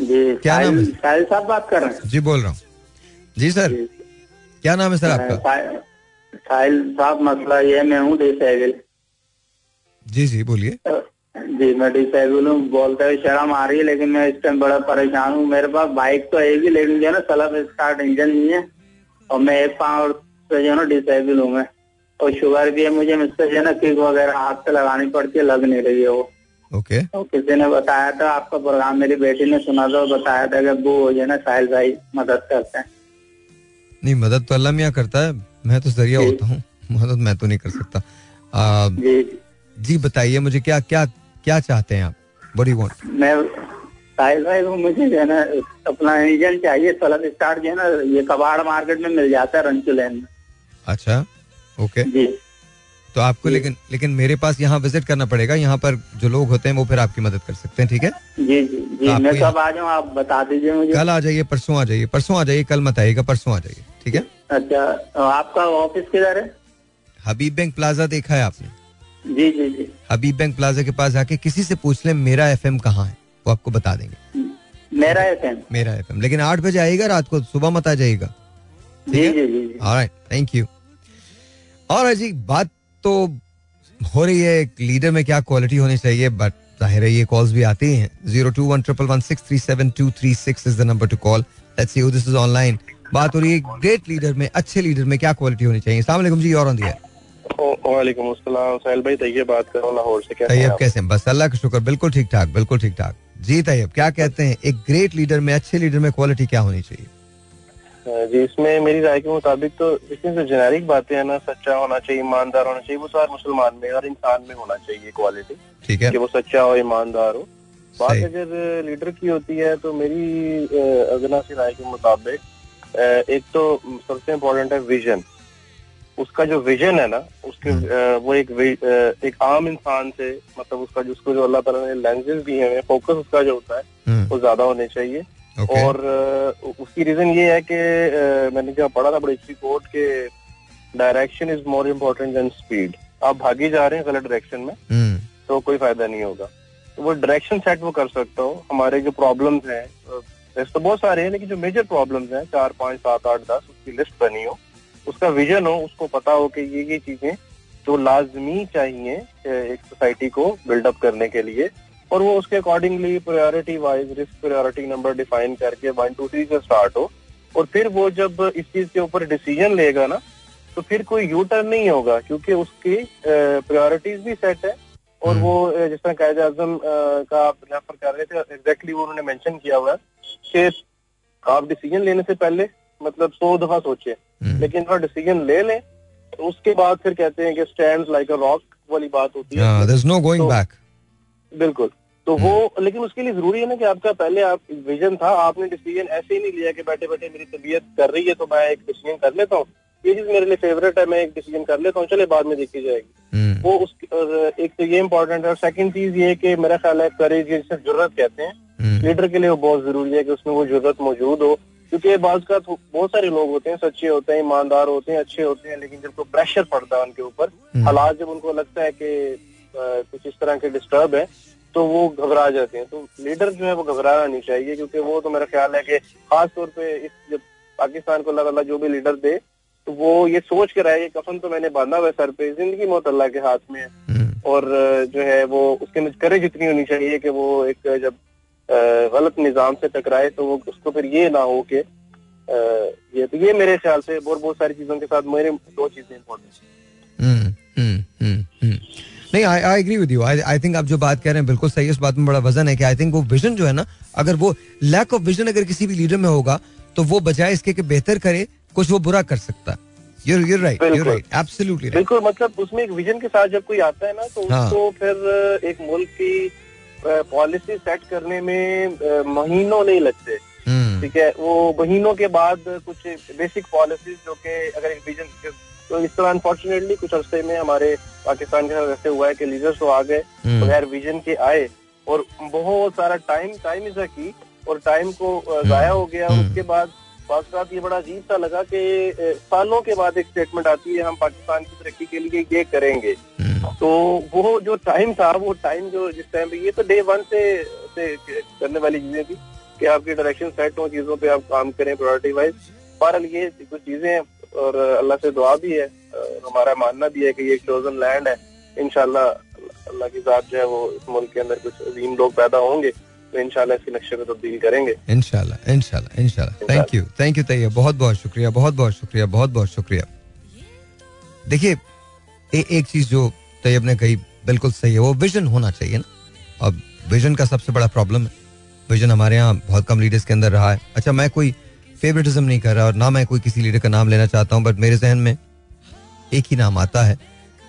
जी क्या नाम है? साहिल साहब बात कर रहे हैं। जी बोल रहा हूँ। जी सर। जी। क्या नाम है सर आपका? साहिल साहब मसला ये मैं हूँ डिसेबल जी जी बोलिए। जी मैं डिसेबल हूँ बोलते हुए शर्म आ रही है लेकिन मैं इस टाइम बड़ा परेशान हूँ। मेरे पास बाइक तो है भी लेकिन जो है ना सलब स्टार्ट इंजन नहीं है और मैं एक पाँव से जो है ना डिसेबल हूँ मैं। और शुगर भी है मुझे मुझसे जो है ना किक वगैरह हाथ से लगानी पड़ती है लग नहीं रही है वो। ओके। तो किसी ने बताया था आपका प्रोग्राम मेरी बेटी ने सुना था और बताया था कि वो जो है ना साहिल भाई मदद करते हैं। नहीं मदद तो अल्लाह मियाँ करता है। मैं तो ज़रिया होता हूँ। मदद मैं तो नहीं कर सकता। आ, जी। जी बताइए मुझे क्या क्या क्या चाहते हैं आप? बड़ी वांट मैं साहिल भाई को मुझे जो है ना अपना इंजन चाहिए सलग स्टार्ट जो है ना ये कबाड़ मार्केट में मिल जाता है रंचू लेन में। अच्छा ओके। जी। तो आपको लेकिन लेकिन मेरे पास यहाँ विज़िट करना पड़ेगा। यहाँ पर जो लोग होते हैं वो फिर आपकी मदद कर सकते हैं ठीक है? जी जी जी मैं कब आ जाऊँ आप बता दीजिए मुझे। कल आ जाइए परसों आ जाइए परसों आ जाइए कल मत आइएगा परसों आ जाइए ठीक है? अच्छा आपका ऑफ़िस किधर है? हबीब बैंक प्लाजा देखा है आपने? जी जी जी। हबीब बैंक प्लाजा के पास जाके किसी से पूछ ले मेरा एफ़ एम कहाँ है? वो आपको बता देंगे। मेरा एफ़ एम मेरा एफ़ लेकिन आठ बजे आएगा रात को सुबह मत आ जाइएगा जी जी जी जी। थैंक यू और जी बात तो हो रही है एक लीडर में क्या क्वालिटी होनी चाहिए? बट ज़ाहिर है ये कॉल्स भी आती हैं। Zero two one triple one six three seven two three six is the number to call let's see this is online बात हो रही है ग्रेट लीडर में अच्छे लीडर में क्या क्वालिटी होनी चाहिए? अस्सलाम वालेकुम जी और ऑन दिया वालेकुम अस्सलाम। साहिल भाई तैयब बात कर रहा हूँ लाहौर से कैसे हैं तैयब कैसे हैं? बस अल्लाह का शुक्र बिल्कुल ठीक ठाक बिल्कुल ठीक ठाक। जी तैयब क्या कहते हैं? एक ग्रेट लीडर में अच्छे लीडर में क्वालिटी क्या होनी चाहिए? जी इसमें मेरी राय के मुताबिक तो इसमें जो जेनेरिक बातें हैं ना सच्चा होना चाहिए ईमानदार होना चाहिए वो सार मुसलमान में हर इंसान में होना चाहिए क्वालिटी ठीक है। कि वो सच्चा हो ईमानदार हो। बात अगर लीडर की होती है तो मेरी अगना सी राय के मुताबिक एक तो सबसे इम्पोर्टेंट है विजन उसका जो विजन है ना उसके वो एक एक आम इंसान से मतलब उसका जो उसको जो अल्लाह ताला ने लेंसेज दिए हैं फोकस उसका जो होता है हम्म, वो ज़्यादा होने चाहिए। और उसकी रीजन ये है कि मैंने जब पढ़ा था बड़ी कोट के direction is more important than speed आप भागे जा रहे हैं गलत डायरेक्शन में हम्म, तो कोई फ़ायदा नहीं होगा। तो वो डायरेक्शन सेट वो कर सकता हो। हमारे जो प्रॉब्लम्स हैं वैसे तो बहुत सारे हैं लेकिन जो मेजर प्रॉब्लम्स हैं चार पाँच सात आठ दस उसकी लिस्ट बनी हो उसका विजन हो उसको पता हो कि ये ये चीज़ें जो लाजमी चाहिए एक सोसाइटी को बिल्डअप करने के लिए और वो उसके accordingly priority wise risk priority number define करके वन टू थ्री से स्टार्ट हो। और फिर वो जब इस चीज़ के ऊपर डिसीज़न लेगा ना तो फिर कोई यू टर्न नहीं होगा क्योंकि उसकी प्रायोरिटीज भी सेट है। और हम्म। वो जिस तरह कायद आज़म का आप रेफर कर रहे थे एग्जैक्टली वो उन्होंने मेंशन किया हुआ कि आप डिसीज़न लेने से पहले मतलब सौ दफ़ा सोचे। हम्म, लेकिन थोड़ा डिसीज़न ले लें तो उसके बाद फिर कहते हैं कि स्टैंड लाइक अ रॉक वाली बात होती है। हाँ, तो-. बिल्कुल। तो वो लेकिन उसके लिए ज़रूरी है ना कि आपका पहले आप विजन था आपने डिसीज़न ऐसे ही नहीं लिया कि बैठे बैठे मेरी तबीयत कर रही है तो मैं एक डिसीज़न कर लेता हूँ। ये चीज़ मेरे लिए फेवरेट है मैं एक डिसीज़न कर लेता हूँ चले बाद में देखी जाएगी। हम्म, वो उस एक तो ये इम्पोर्टेंट है और सेकंड चीज़ ये कि मेरा ख्याल है करेज जिसे ज़रूरत कहते हैं। हम्म, लीडर के लिए वो बहुत ज़रूरी है कि उसमें वो ज़रूरत मौजूद हो। क्योंकि बाज का बहुत सारे लोग होते हैं सच्चे होते हैं ईमानदार होते हैं अच्छे होते हैं लेकिन जब प्रेशर पड़ता है उनके ऊपर हम्म, हालात जब उनको लगता है कि कुछ इस तरह के डिस्टर्ब है तो वो घबरा जाते हैं। तो लीडर जो है वो घबराना नहीं चाहिए क्योंकि वो तो मेरा ख्याल है कि खास तौर पे इस जब पाकिस्तान को अल्लाह जो भी लीडर दे तो वो ये सोच के रहे कि कफन तो मैंने बांधा हुआ सर पे ज़िंदगी मौत अल्लाह के हाथ में है। हम्म, और जो है वो उसके अंदर करेज इतनी होनी चाहिए कि वो एक जब गलत निज़ाम से टकराए तो वो उसको फिर ये ना हो कि ये तो ये मेरे ख्याल से और बहुत सारी चीज़ों के साथ मेरे दो चीज़ें इम्पोर्टेंट नहीं I I agree with you I I think आप जो बात कह रहे हैं बिल्कुल सही है इस बात में बड़ा वज़न है कि आई थिंक वो विजन जो है ना अगर वो लैक ऑफ़ विजन अगर किसी भी लीडर में होगा तो वो बजाय इसके कि बेहतर करे कुछ वो बुरा कर सकता है। You're you're right बिल्कुल, you're right absolutely right बिल्कुल मतलब उसमें एक विजन के साथ जब कोई आता है ना तो हाँ। उसको फिर एक मुल्क की पॉलिसी सेट करने में महीनों नहीं लगते। हम्म, ठीक है वो महीनों के बाद कुछ बेसिक पॉलिसीज़ जो कि अगर एक विजन तो इस तरह अनफॉर्चुनेटली कुछ अरसे में हमारे पाकिस्तान के साथ ऐसे हुआ है कि लीडर्स तो आ गए हम्म, बगैर विजन के आए और बहुत सारा टाइम टाइम इज़ की और टाइम को जाया हो गया। हम्म। उसके बाद बात ये बड़ा अजीब सा लगा कि सालों के बाद एक स्टेटमेंट आती है हम पाकिस्तान की तरक्की के लिए ये करेंगे। हम्म, तो वो जो टाइम था वो टाइम जो जिस टाइम पे ये तो डे वन से, से करने वाली चीज़ें थी कि आपकी डायरेक्शन सेट हो चीज़ों पे आप काम करें प्रायोरिटी वाइज बहरहाल ये कुछ चीज़ें हैं और अल्लाह से दुआ भी है हमारा मानना भी है कि ये चोजन लैंड है। इनशाला अल्लाह की जात जो है वो इस मुल्क के अंदर कुछ अजीम लोग पैदा होंगे तो एक चीज़ जो तैयब ने कही, बिल्कुल सही है, वो विजन होना चाहिए ना। अब विजन का सबसे बड़ा प्रॉब्लम है। विजन हमारे यहाँ बहुत कम लीडर्स के अंदर रहा है। अच्छा मैं कोई फेवरेटिज्म नहीं कर रहा और ना मैं कोई किसी लीडर का नाम लेना चाहता हूँ बट मेरे जहन में एक ही नाम आता है,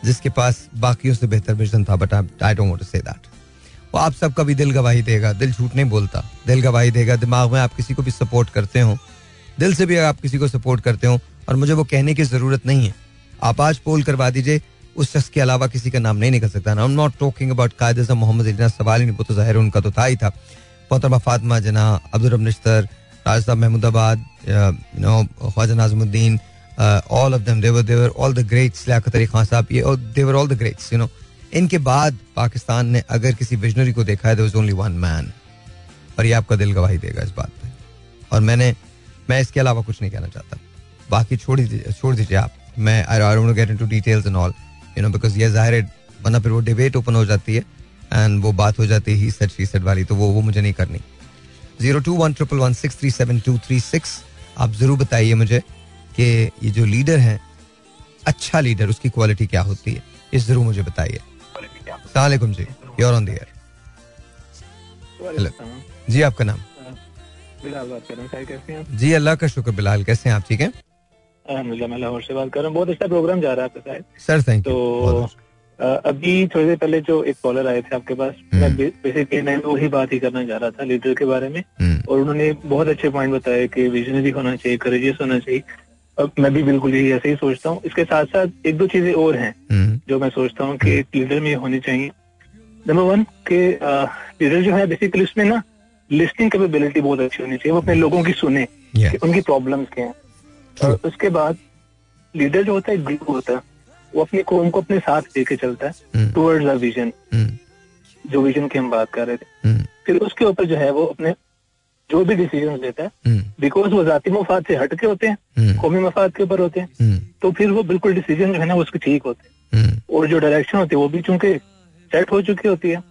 जिसके पास बाकियों से बेहतर विजन था but I don't say that वो आप सबका भी दिल गवाही देगा, दिल झूठ नहीं बोलता, दिल गवाही देगा, दिमाग में आप किसी को भी सपोर्ट करते हो, दिल से भी आप किसी को सपोर्ट करते हो, और मुझे वो कहने की ज़रूरत नहीं है, आप आज पोल करवा दीजिए, उस शख्स के अलावा किसी का नाम नहीं निकल सकता। I not talking about Quaid Mohammad इतना सवाल ही नहीं, वो तो ज़ाहिर उनका तो था ही था। मोहतरमा फातमा जना राज साहब Mahmudabad no Khwaja Nazimuddin all of them they were they were all the greats Liaquat Ali Khan साहब ये they were all the greats you know इनके बाद पाकिस्तान ने अगर किसी विजनरी को देखा है वाज ओनली वन मैन और ये आपका दिल गवाही देगा इस बात पे। और मैंने, मैं इसके अलावा कुछ नहीं कहना चाहता। बाकी छोड़ दीजिए छोड़ दीजिए आप। मैं I don't want get into details and all you know because ये ज़ाहिर है, वरना फिर वो डिबेट ओपन हो जाती है एंड वो बात हो जाती है ही सेट शी सेट वाली तो वो वो मुझे नहीं करनी। Zero two one triple one six three seven two three six. आप ज़रूर बताइए मुझे कि ये जो लीडर है अच्छा लीडर उसकी क्वालिटी क्या होती है ये ज़रूर मुझे बताइए। सलामकुम जी your on the air hello जी आपका नाम? बिलाल बात कर रहा हूँ कैसे हैं जी अल्लाह का शुक्र बिलाल कैसे हैं आप ठीक हैं? अलहमदिल्ला मैं लाहौर से बात कर रहा हूँ। बहुत अच्छा प्रोग्राम जा रहा है आपके साथ सर थैंक यू तो अभी थोड़ी देर पहले जो एक कॉलर आए थे आपके पास मैं बेसिकली मैं वही बात ही करना चाह रहा था लीडर के बारे में। और उन्होंने बहुत अच्छे पॉइंट बताए कि विजनरी होना चाहिए करेजियस होना चाहिए। अब मैं भी बिल्कुल यही ऐसे ही सोचता हूँ। इसके साथ साथ एक दो चीज़ें और हैं जो मैं सोचता हूँ कि एक लीडर में होनी चाहिए। नंबर वन के लीडर जो है बेसिकली उसमें ना लिस्टिंग कैपेबिलिटी बहुत अच्छी होनी चाहिए। वो अपने लोगों की सुने. कि उनकी प्रॉब्लम्स क्या है। और उसके बाद लीडर जो होता है ग्रुप होता है। वो अपनी कौम को अपने साथ लेके चलता है टूवर्ड्स अ विजन जो विजन की हम बात कर रहे थे। फिर उसके ऊपर जो है वो अपने जो भी डिसीज़न लेता है बिकॉज़ वो जाती मफाद से हट के होते हैं कौमी मफाद के ऊपर होते हैं तो फिर वो बिल्कुल डिसीज़न जो है ना उसके ठीक होते हैं। और जो डायरेक्शन होती है वो भी चूँकि सेट हो चुकी होती है।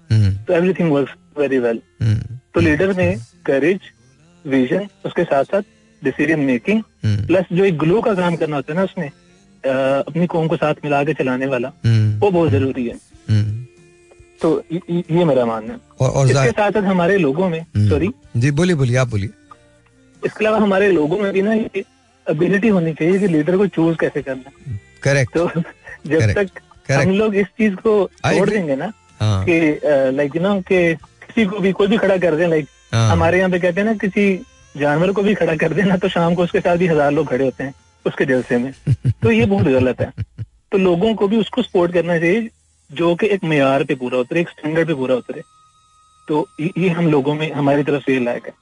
तो एवरीथिंग वर्क वेरी वेल तो लीडर में करेज विजन उसके साथ साथ डिसीज़न मेकिंग प्लस जो एक ग्लो का काम करना होता है ना उसमें अपनी कौम को साथ मिला के चलाने वाला वो बहुत ज़रूरी है तो ये- मेरा मानना है और, और इसके साथ साथ हमारे लोगों में हम्म। सॉरी जी बोलिए बोलिए आप बोलिए इसके अलावा हमारे लोगों में भी ना ये एबिलिटी होनी चाहिए कि लीडर को चूज़ कैसे करना। करेक्ट तो जब Correct. तक Correct. हम लोग इस चीज़ को छोड़ देंगे ना हाँ कि लाइक यू नो कि किसी को भी कोई भी खड़ा कर दे लाइक हाँ। हमारे यहाँ पे कहते हैं ना किसी जानवर को भी खड़ा कर देना तो शाम को उसके साथ भी हज़ार लोग खड़े होते हैं उसके जलसे में। तो ये बहुत गलत है। तो लोगों को भी उसको सपोर्ट करना चाहिए जो कि एक मैार पे पूरा उतरे एक स्टैंडर्ड पे पूरा उतरे। तो ये हम लोगों में हमारी तरफ़ से लायक है।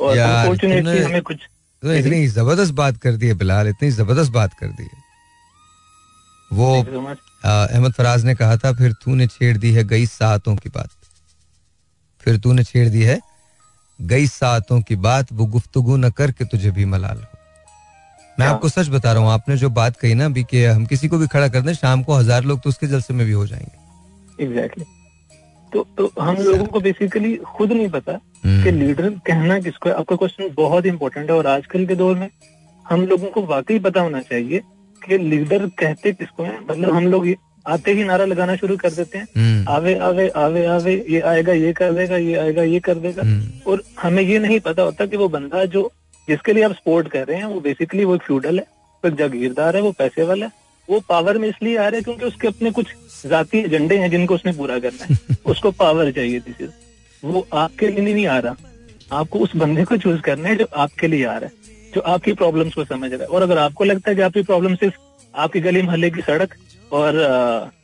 और अनफॉर्चुनेटली हमें कुछ तो इतनी ज़बरदस्त बात कर दी है बिलाल इतनी ज़बरदस्त बात कर दी है। वो अहमद फराज ने कहा था फिर तूने छेड़ दी है गई सातों की बात। फिर तूने छेड़ दी है गई सातों की बात। वो गुफ्तगु न करके तुझे भी मलाल। हो मैं आपको सच बता रहा हूँ आपने जो बात कही ना अभी कि हम किसी को भी खड़ा कर दें शाम को हज़ार लोग तो उसके जलसे में भी हो जाएँगे। एग्जैक्टली तो तो हम लोगों को बेसिकली खुद नहीं पता हम्म। कि लीडर कहना किसको है। आपका क्वेश्चन बहुत इंपॉर्टेंट है और आजकल के दौर में हम लोगों को वाकई पता होना चाहिए कि लीडर कहते किसको है। मतलब हम लोग आते ही नारा लगाना शुरू कर देते हैं। हम्म, आवे आवे आवे आवे ये आएगा ये कर देगा ये आएगा ये कर देगा। हम्म, और हमें ये नहीं पता होता कि वो बंदा जो जिसके लिए आप सपोर्ट कर रहे हैं वो बेसिकली वो फ्यूडल है वो जागीरदार है वो पैसे वाला है। वो पावर में इसलिए आ रहा है क्योंकि उसके अपने कुछ जाती एजेंडे हैं जिनको उसने पूरा करना है। उसको पावर चाहिए थी वो आपके लिए नहीं आ रहा। आपको उस बंदे को चूज़ करना है जो आपके लिए आ रहा है जो आपकी प्रॉब्लम्स को समझ रहा है। और अगर आपको लगता है कि आपकी प्रॉब्लम सिर्फ़ आपकी गली मोहल्ले की सड़क और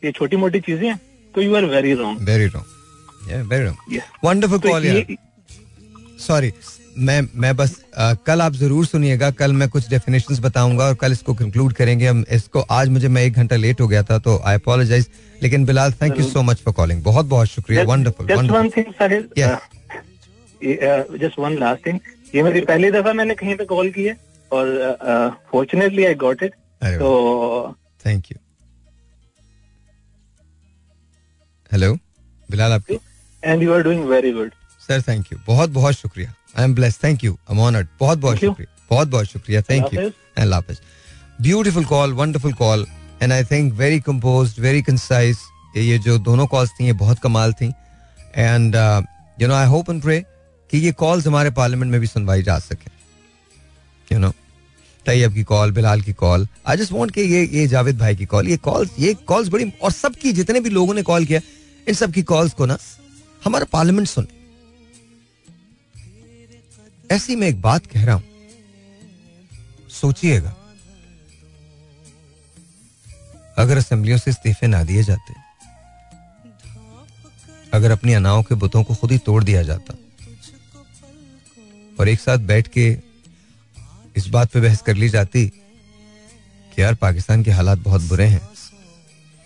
ये छोटी मोटी चीज़ें हैं तो you are very wrong very wrong very call, यार. ये सॉरी मैं मैं बस आ, कल आप ज़रूर सुनिएगा कल मैं कुछ डेफिनेशन बताऊँगा और कल इसको कंक्लूड करेंगे हम। इसको आज मुझे मैं एक घंटा लेट हो गया था तो आई अपोलोजाइज लेकिन Bilal thank you so much for calling बहुत बहुत शुक्रिया wonderful just one last thing ये मेरी पहली दफ़ा मैंने कहीं पे कॉल की है और फॉर्चुनेटली आई गॉट इट तो थैंक यू हेलो बिलाल आपकी and you are doing very good sir thank you बहुत बहुत शुक्रिया। I am blessed thank you I honored बहुत बहुत शुक्रिया. बहुत बहुत शुक्रिया. Thank you and Hafiz. Beautiful call wonderful call and I think very composed very concise ये जो दोनों कॉल्स थी ये बहुत कमाल थी. And you know I hope and pray कि ये कॉल्स हमारे पार्लियामेंट में भी सुनवाई जा सके. यू नो तैयब की कॉल बिलाल की कॉल आई जस्ट वांट के ये ये जावेद भाई की कॉल ये कॉल्स ये कॉल्स बड़ी और सबकी जितने भी लोगों ने कॉल किया इन सब की कॉल्स को ना हमारा पार्लियामेंट सुन. ऐसी मैं एक बात कह रहा हूँ। सोचिएगा, अगर असेंबलियों से इस्तीफे ना दिए जाते, अगर अपनी अनाओं के बुतों को खुद ही तोड़ दिया जाता, और एक साथ बैठ के इस बात पे बहस कर ली जाती कि यार पाकिस्तान के हालात बहुत बुरे हैं,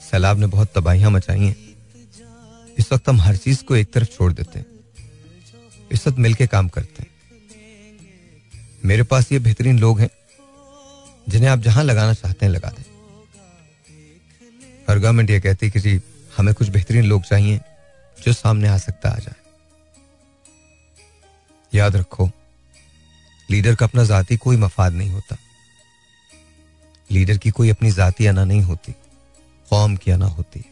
सैलाब ने बहुत तबाहियाँ मचाई हैं, इस वक्त हम हर चीज़ को एक तरफ़ छोड़ देते हैं, इस वक्त मिलके काम करते हैं। मेरे पास ये बेहतरीन लोग हैं, जिन्हें आप जहाँ लगाना चाहते हैं लगा दें। और गवर्नमेंट ये कहती है कि जी, हमें कुछ बेहतरीन लोग चाहिए, जो सामने आ सकता आ जाए। याद रखो, लीडर का अपना जाति कोई मफाद नहीं होता। लीडर की कोई अपनी जाति अना नहीं होती, कौम की अना होती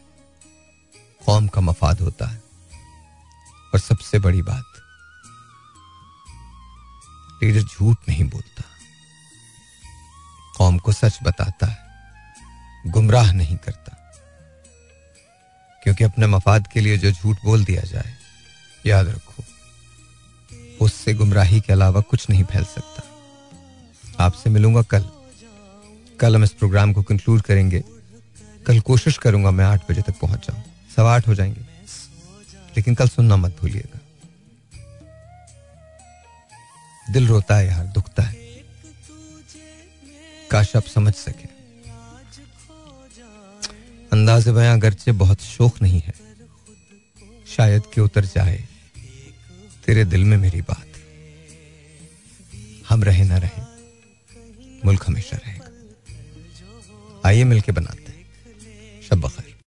कौम का मफाद होता है। और सबसे बड़ी बात लीडर झूठ नहीं बोलता, कौम को सच बताता है गुमराह नहीं करता। क्योंकि अपने मफाद के लिए जो झूठ बोल दिया जाए, याद रखो, उससे गुमराही के अलावा कुछ नहीं फैल सकता। आपसे मिलूँगा कल। कल हम इस प्रोग्राम को कंक्लूड करेंगे। कल कोशिश करूँगा मैं आठ बजे तक पहुँच जाऊँ। सवा आठ हो जाएँगे। लेकिन कल सुनना मत भूलिएगा। दिल रोता है यार दुखता है। काश आप समझ सके। अंदाज बयां अगरचे बहुत शोक नहीं है। शायद कि उतर जाए। तेरे दिल में मेरी बात। हम रहे ना रहे। मुल्क हमेशा रहेगा। आइए मिलके बनाते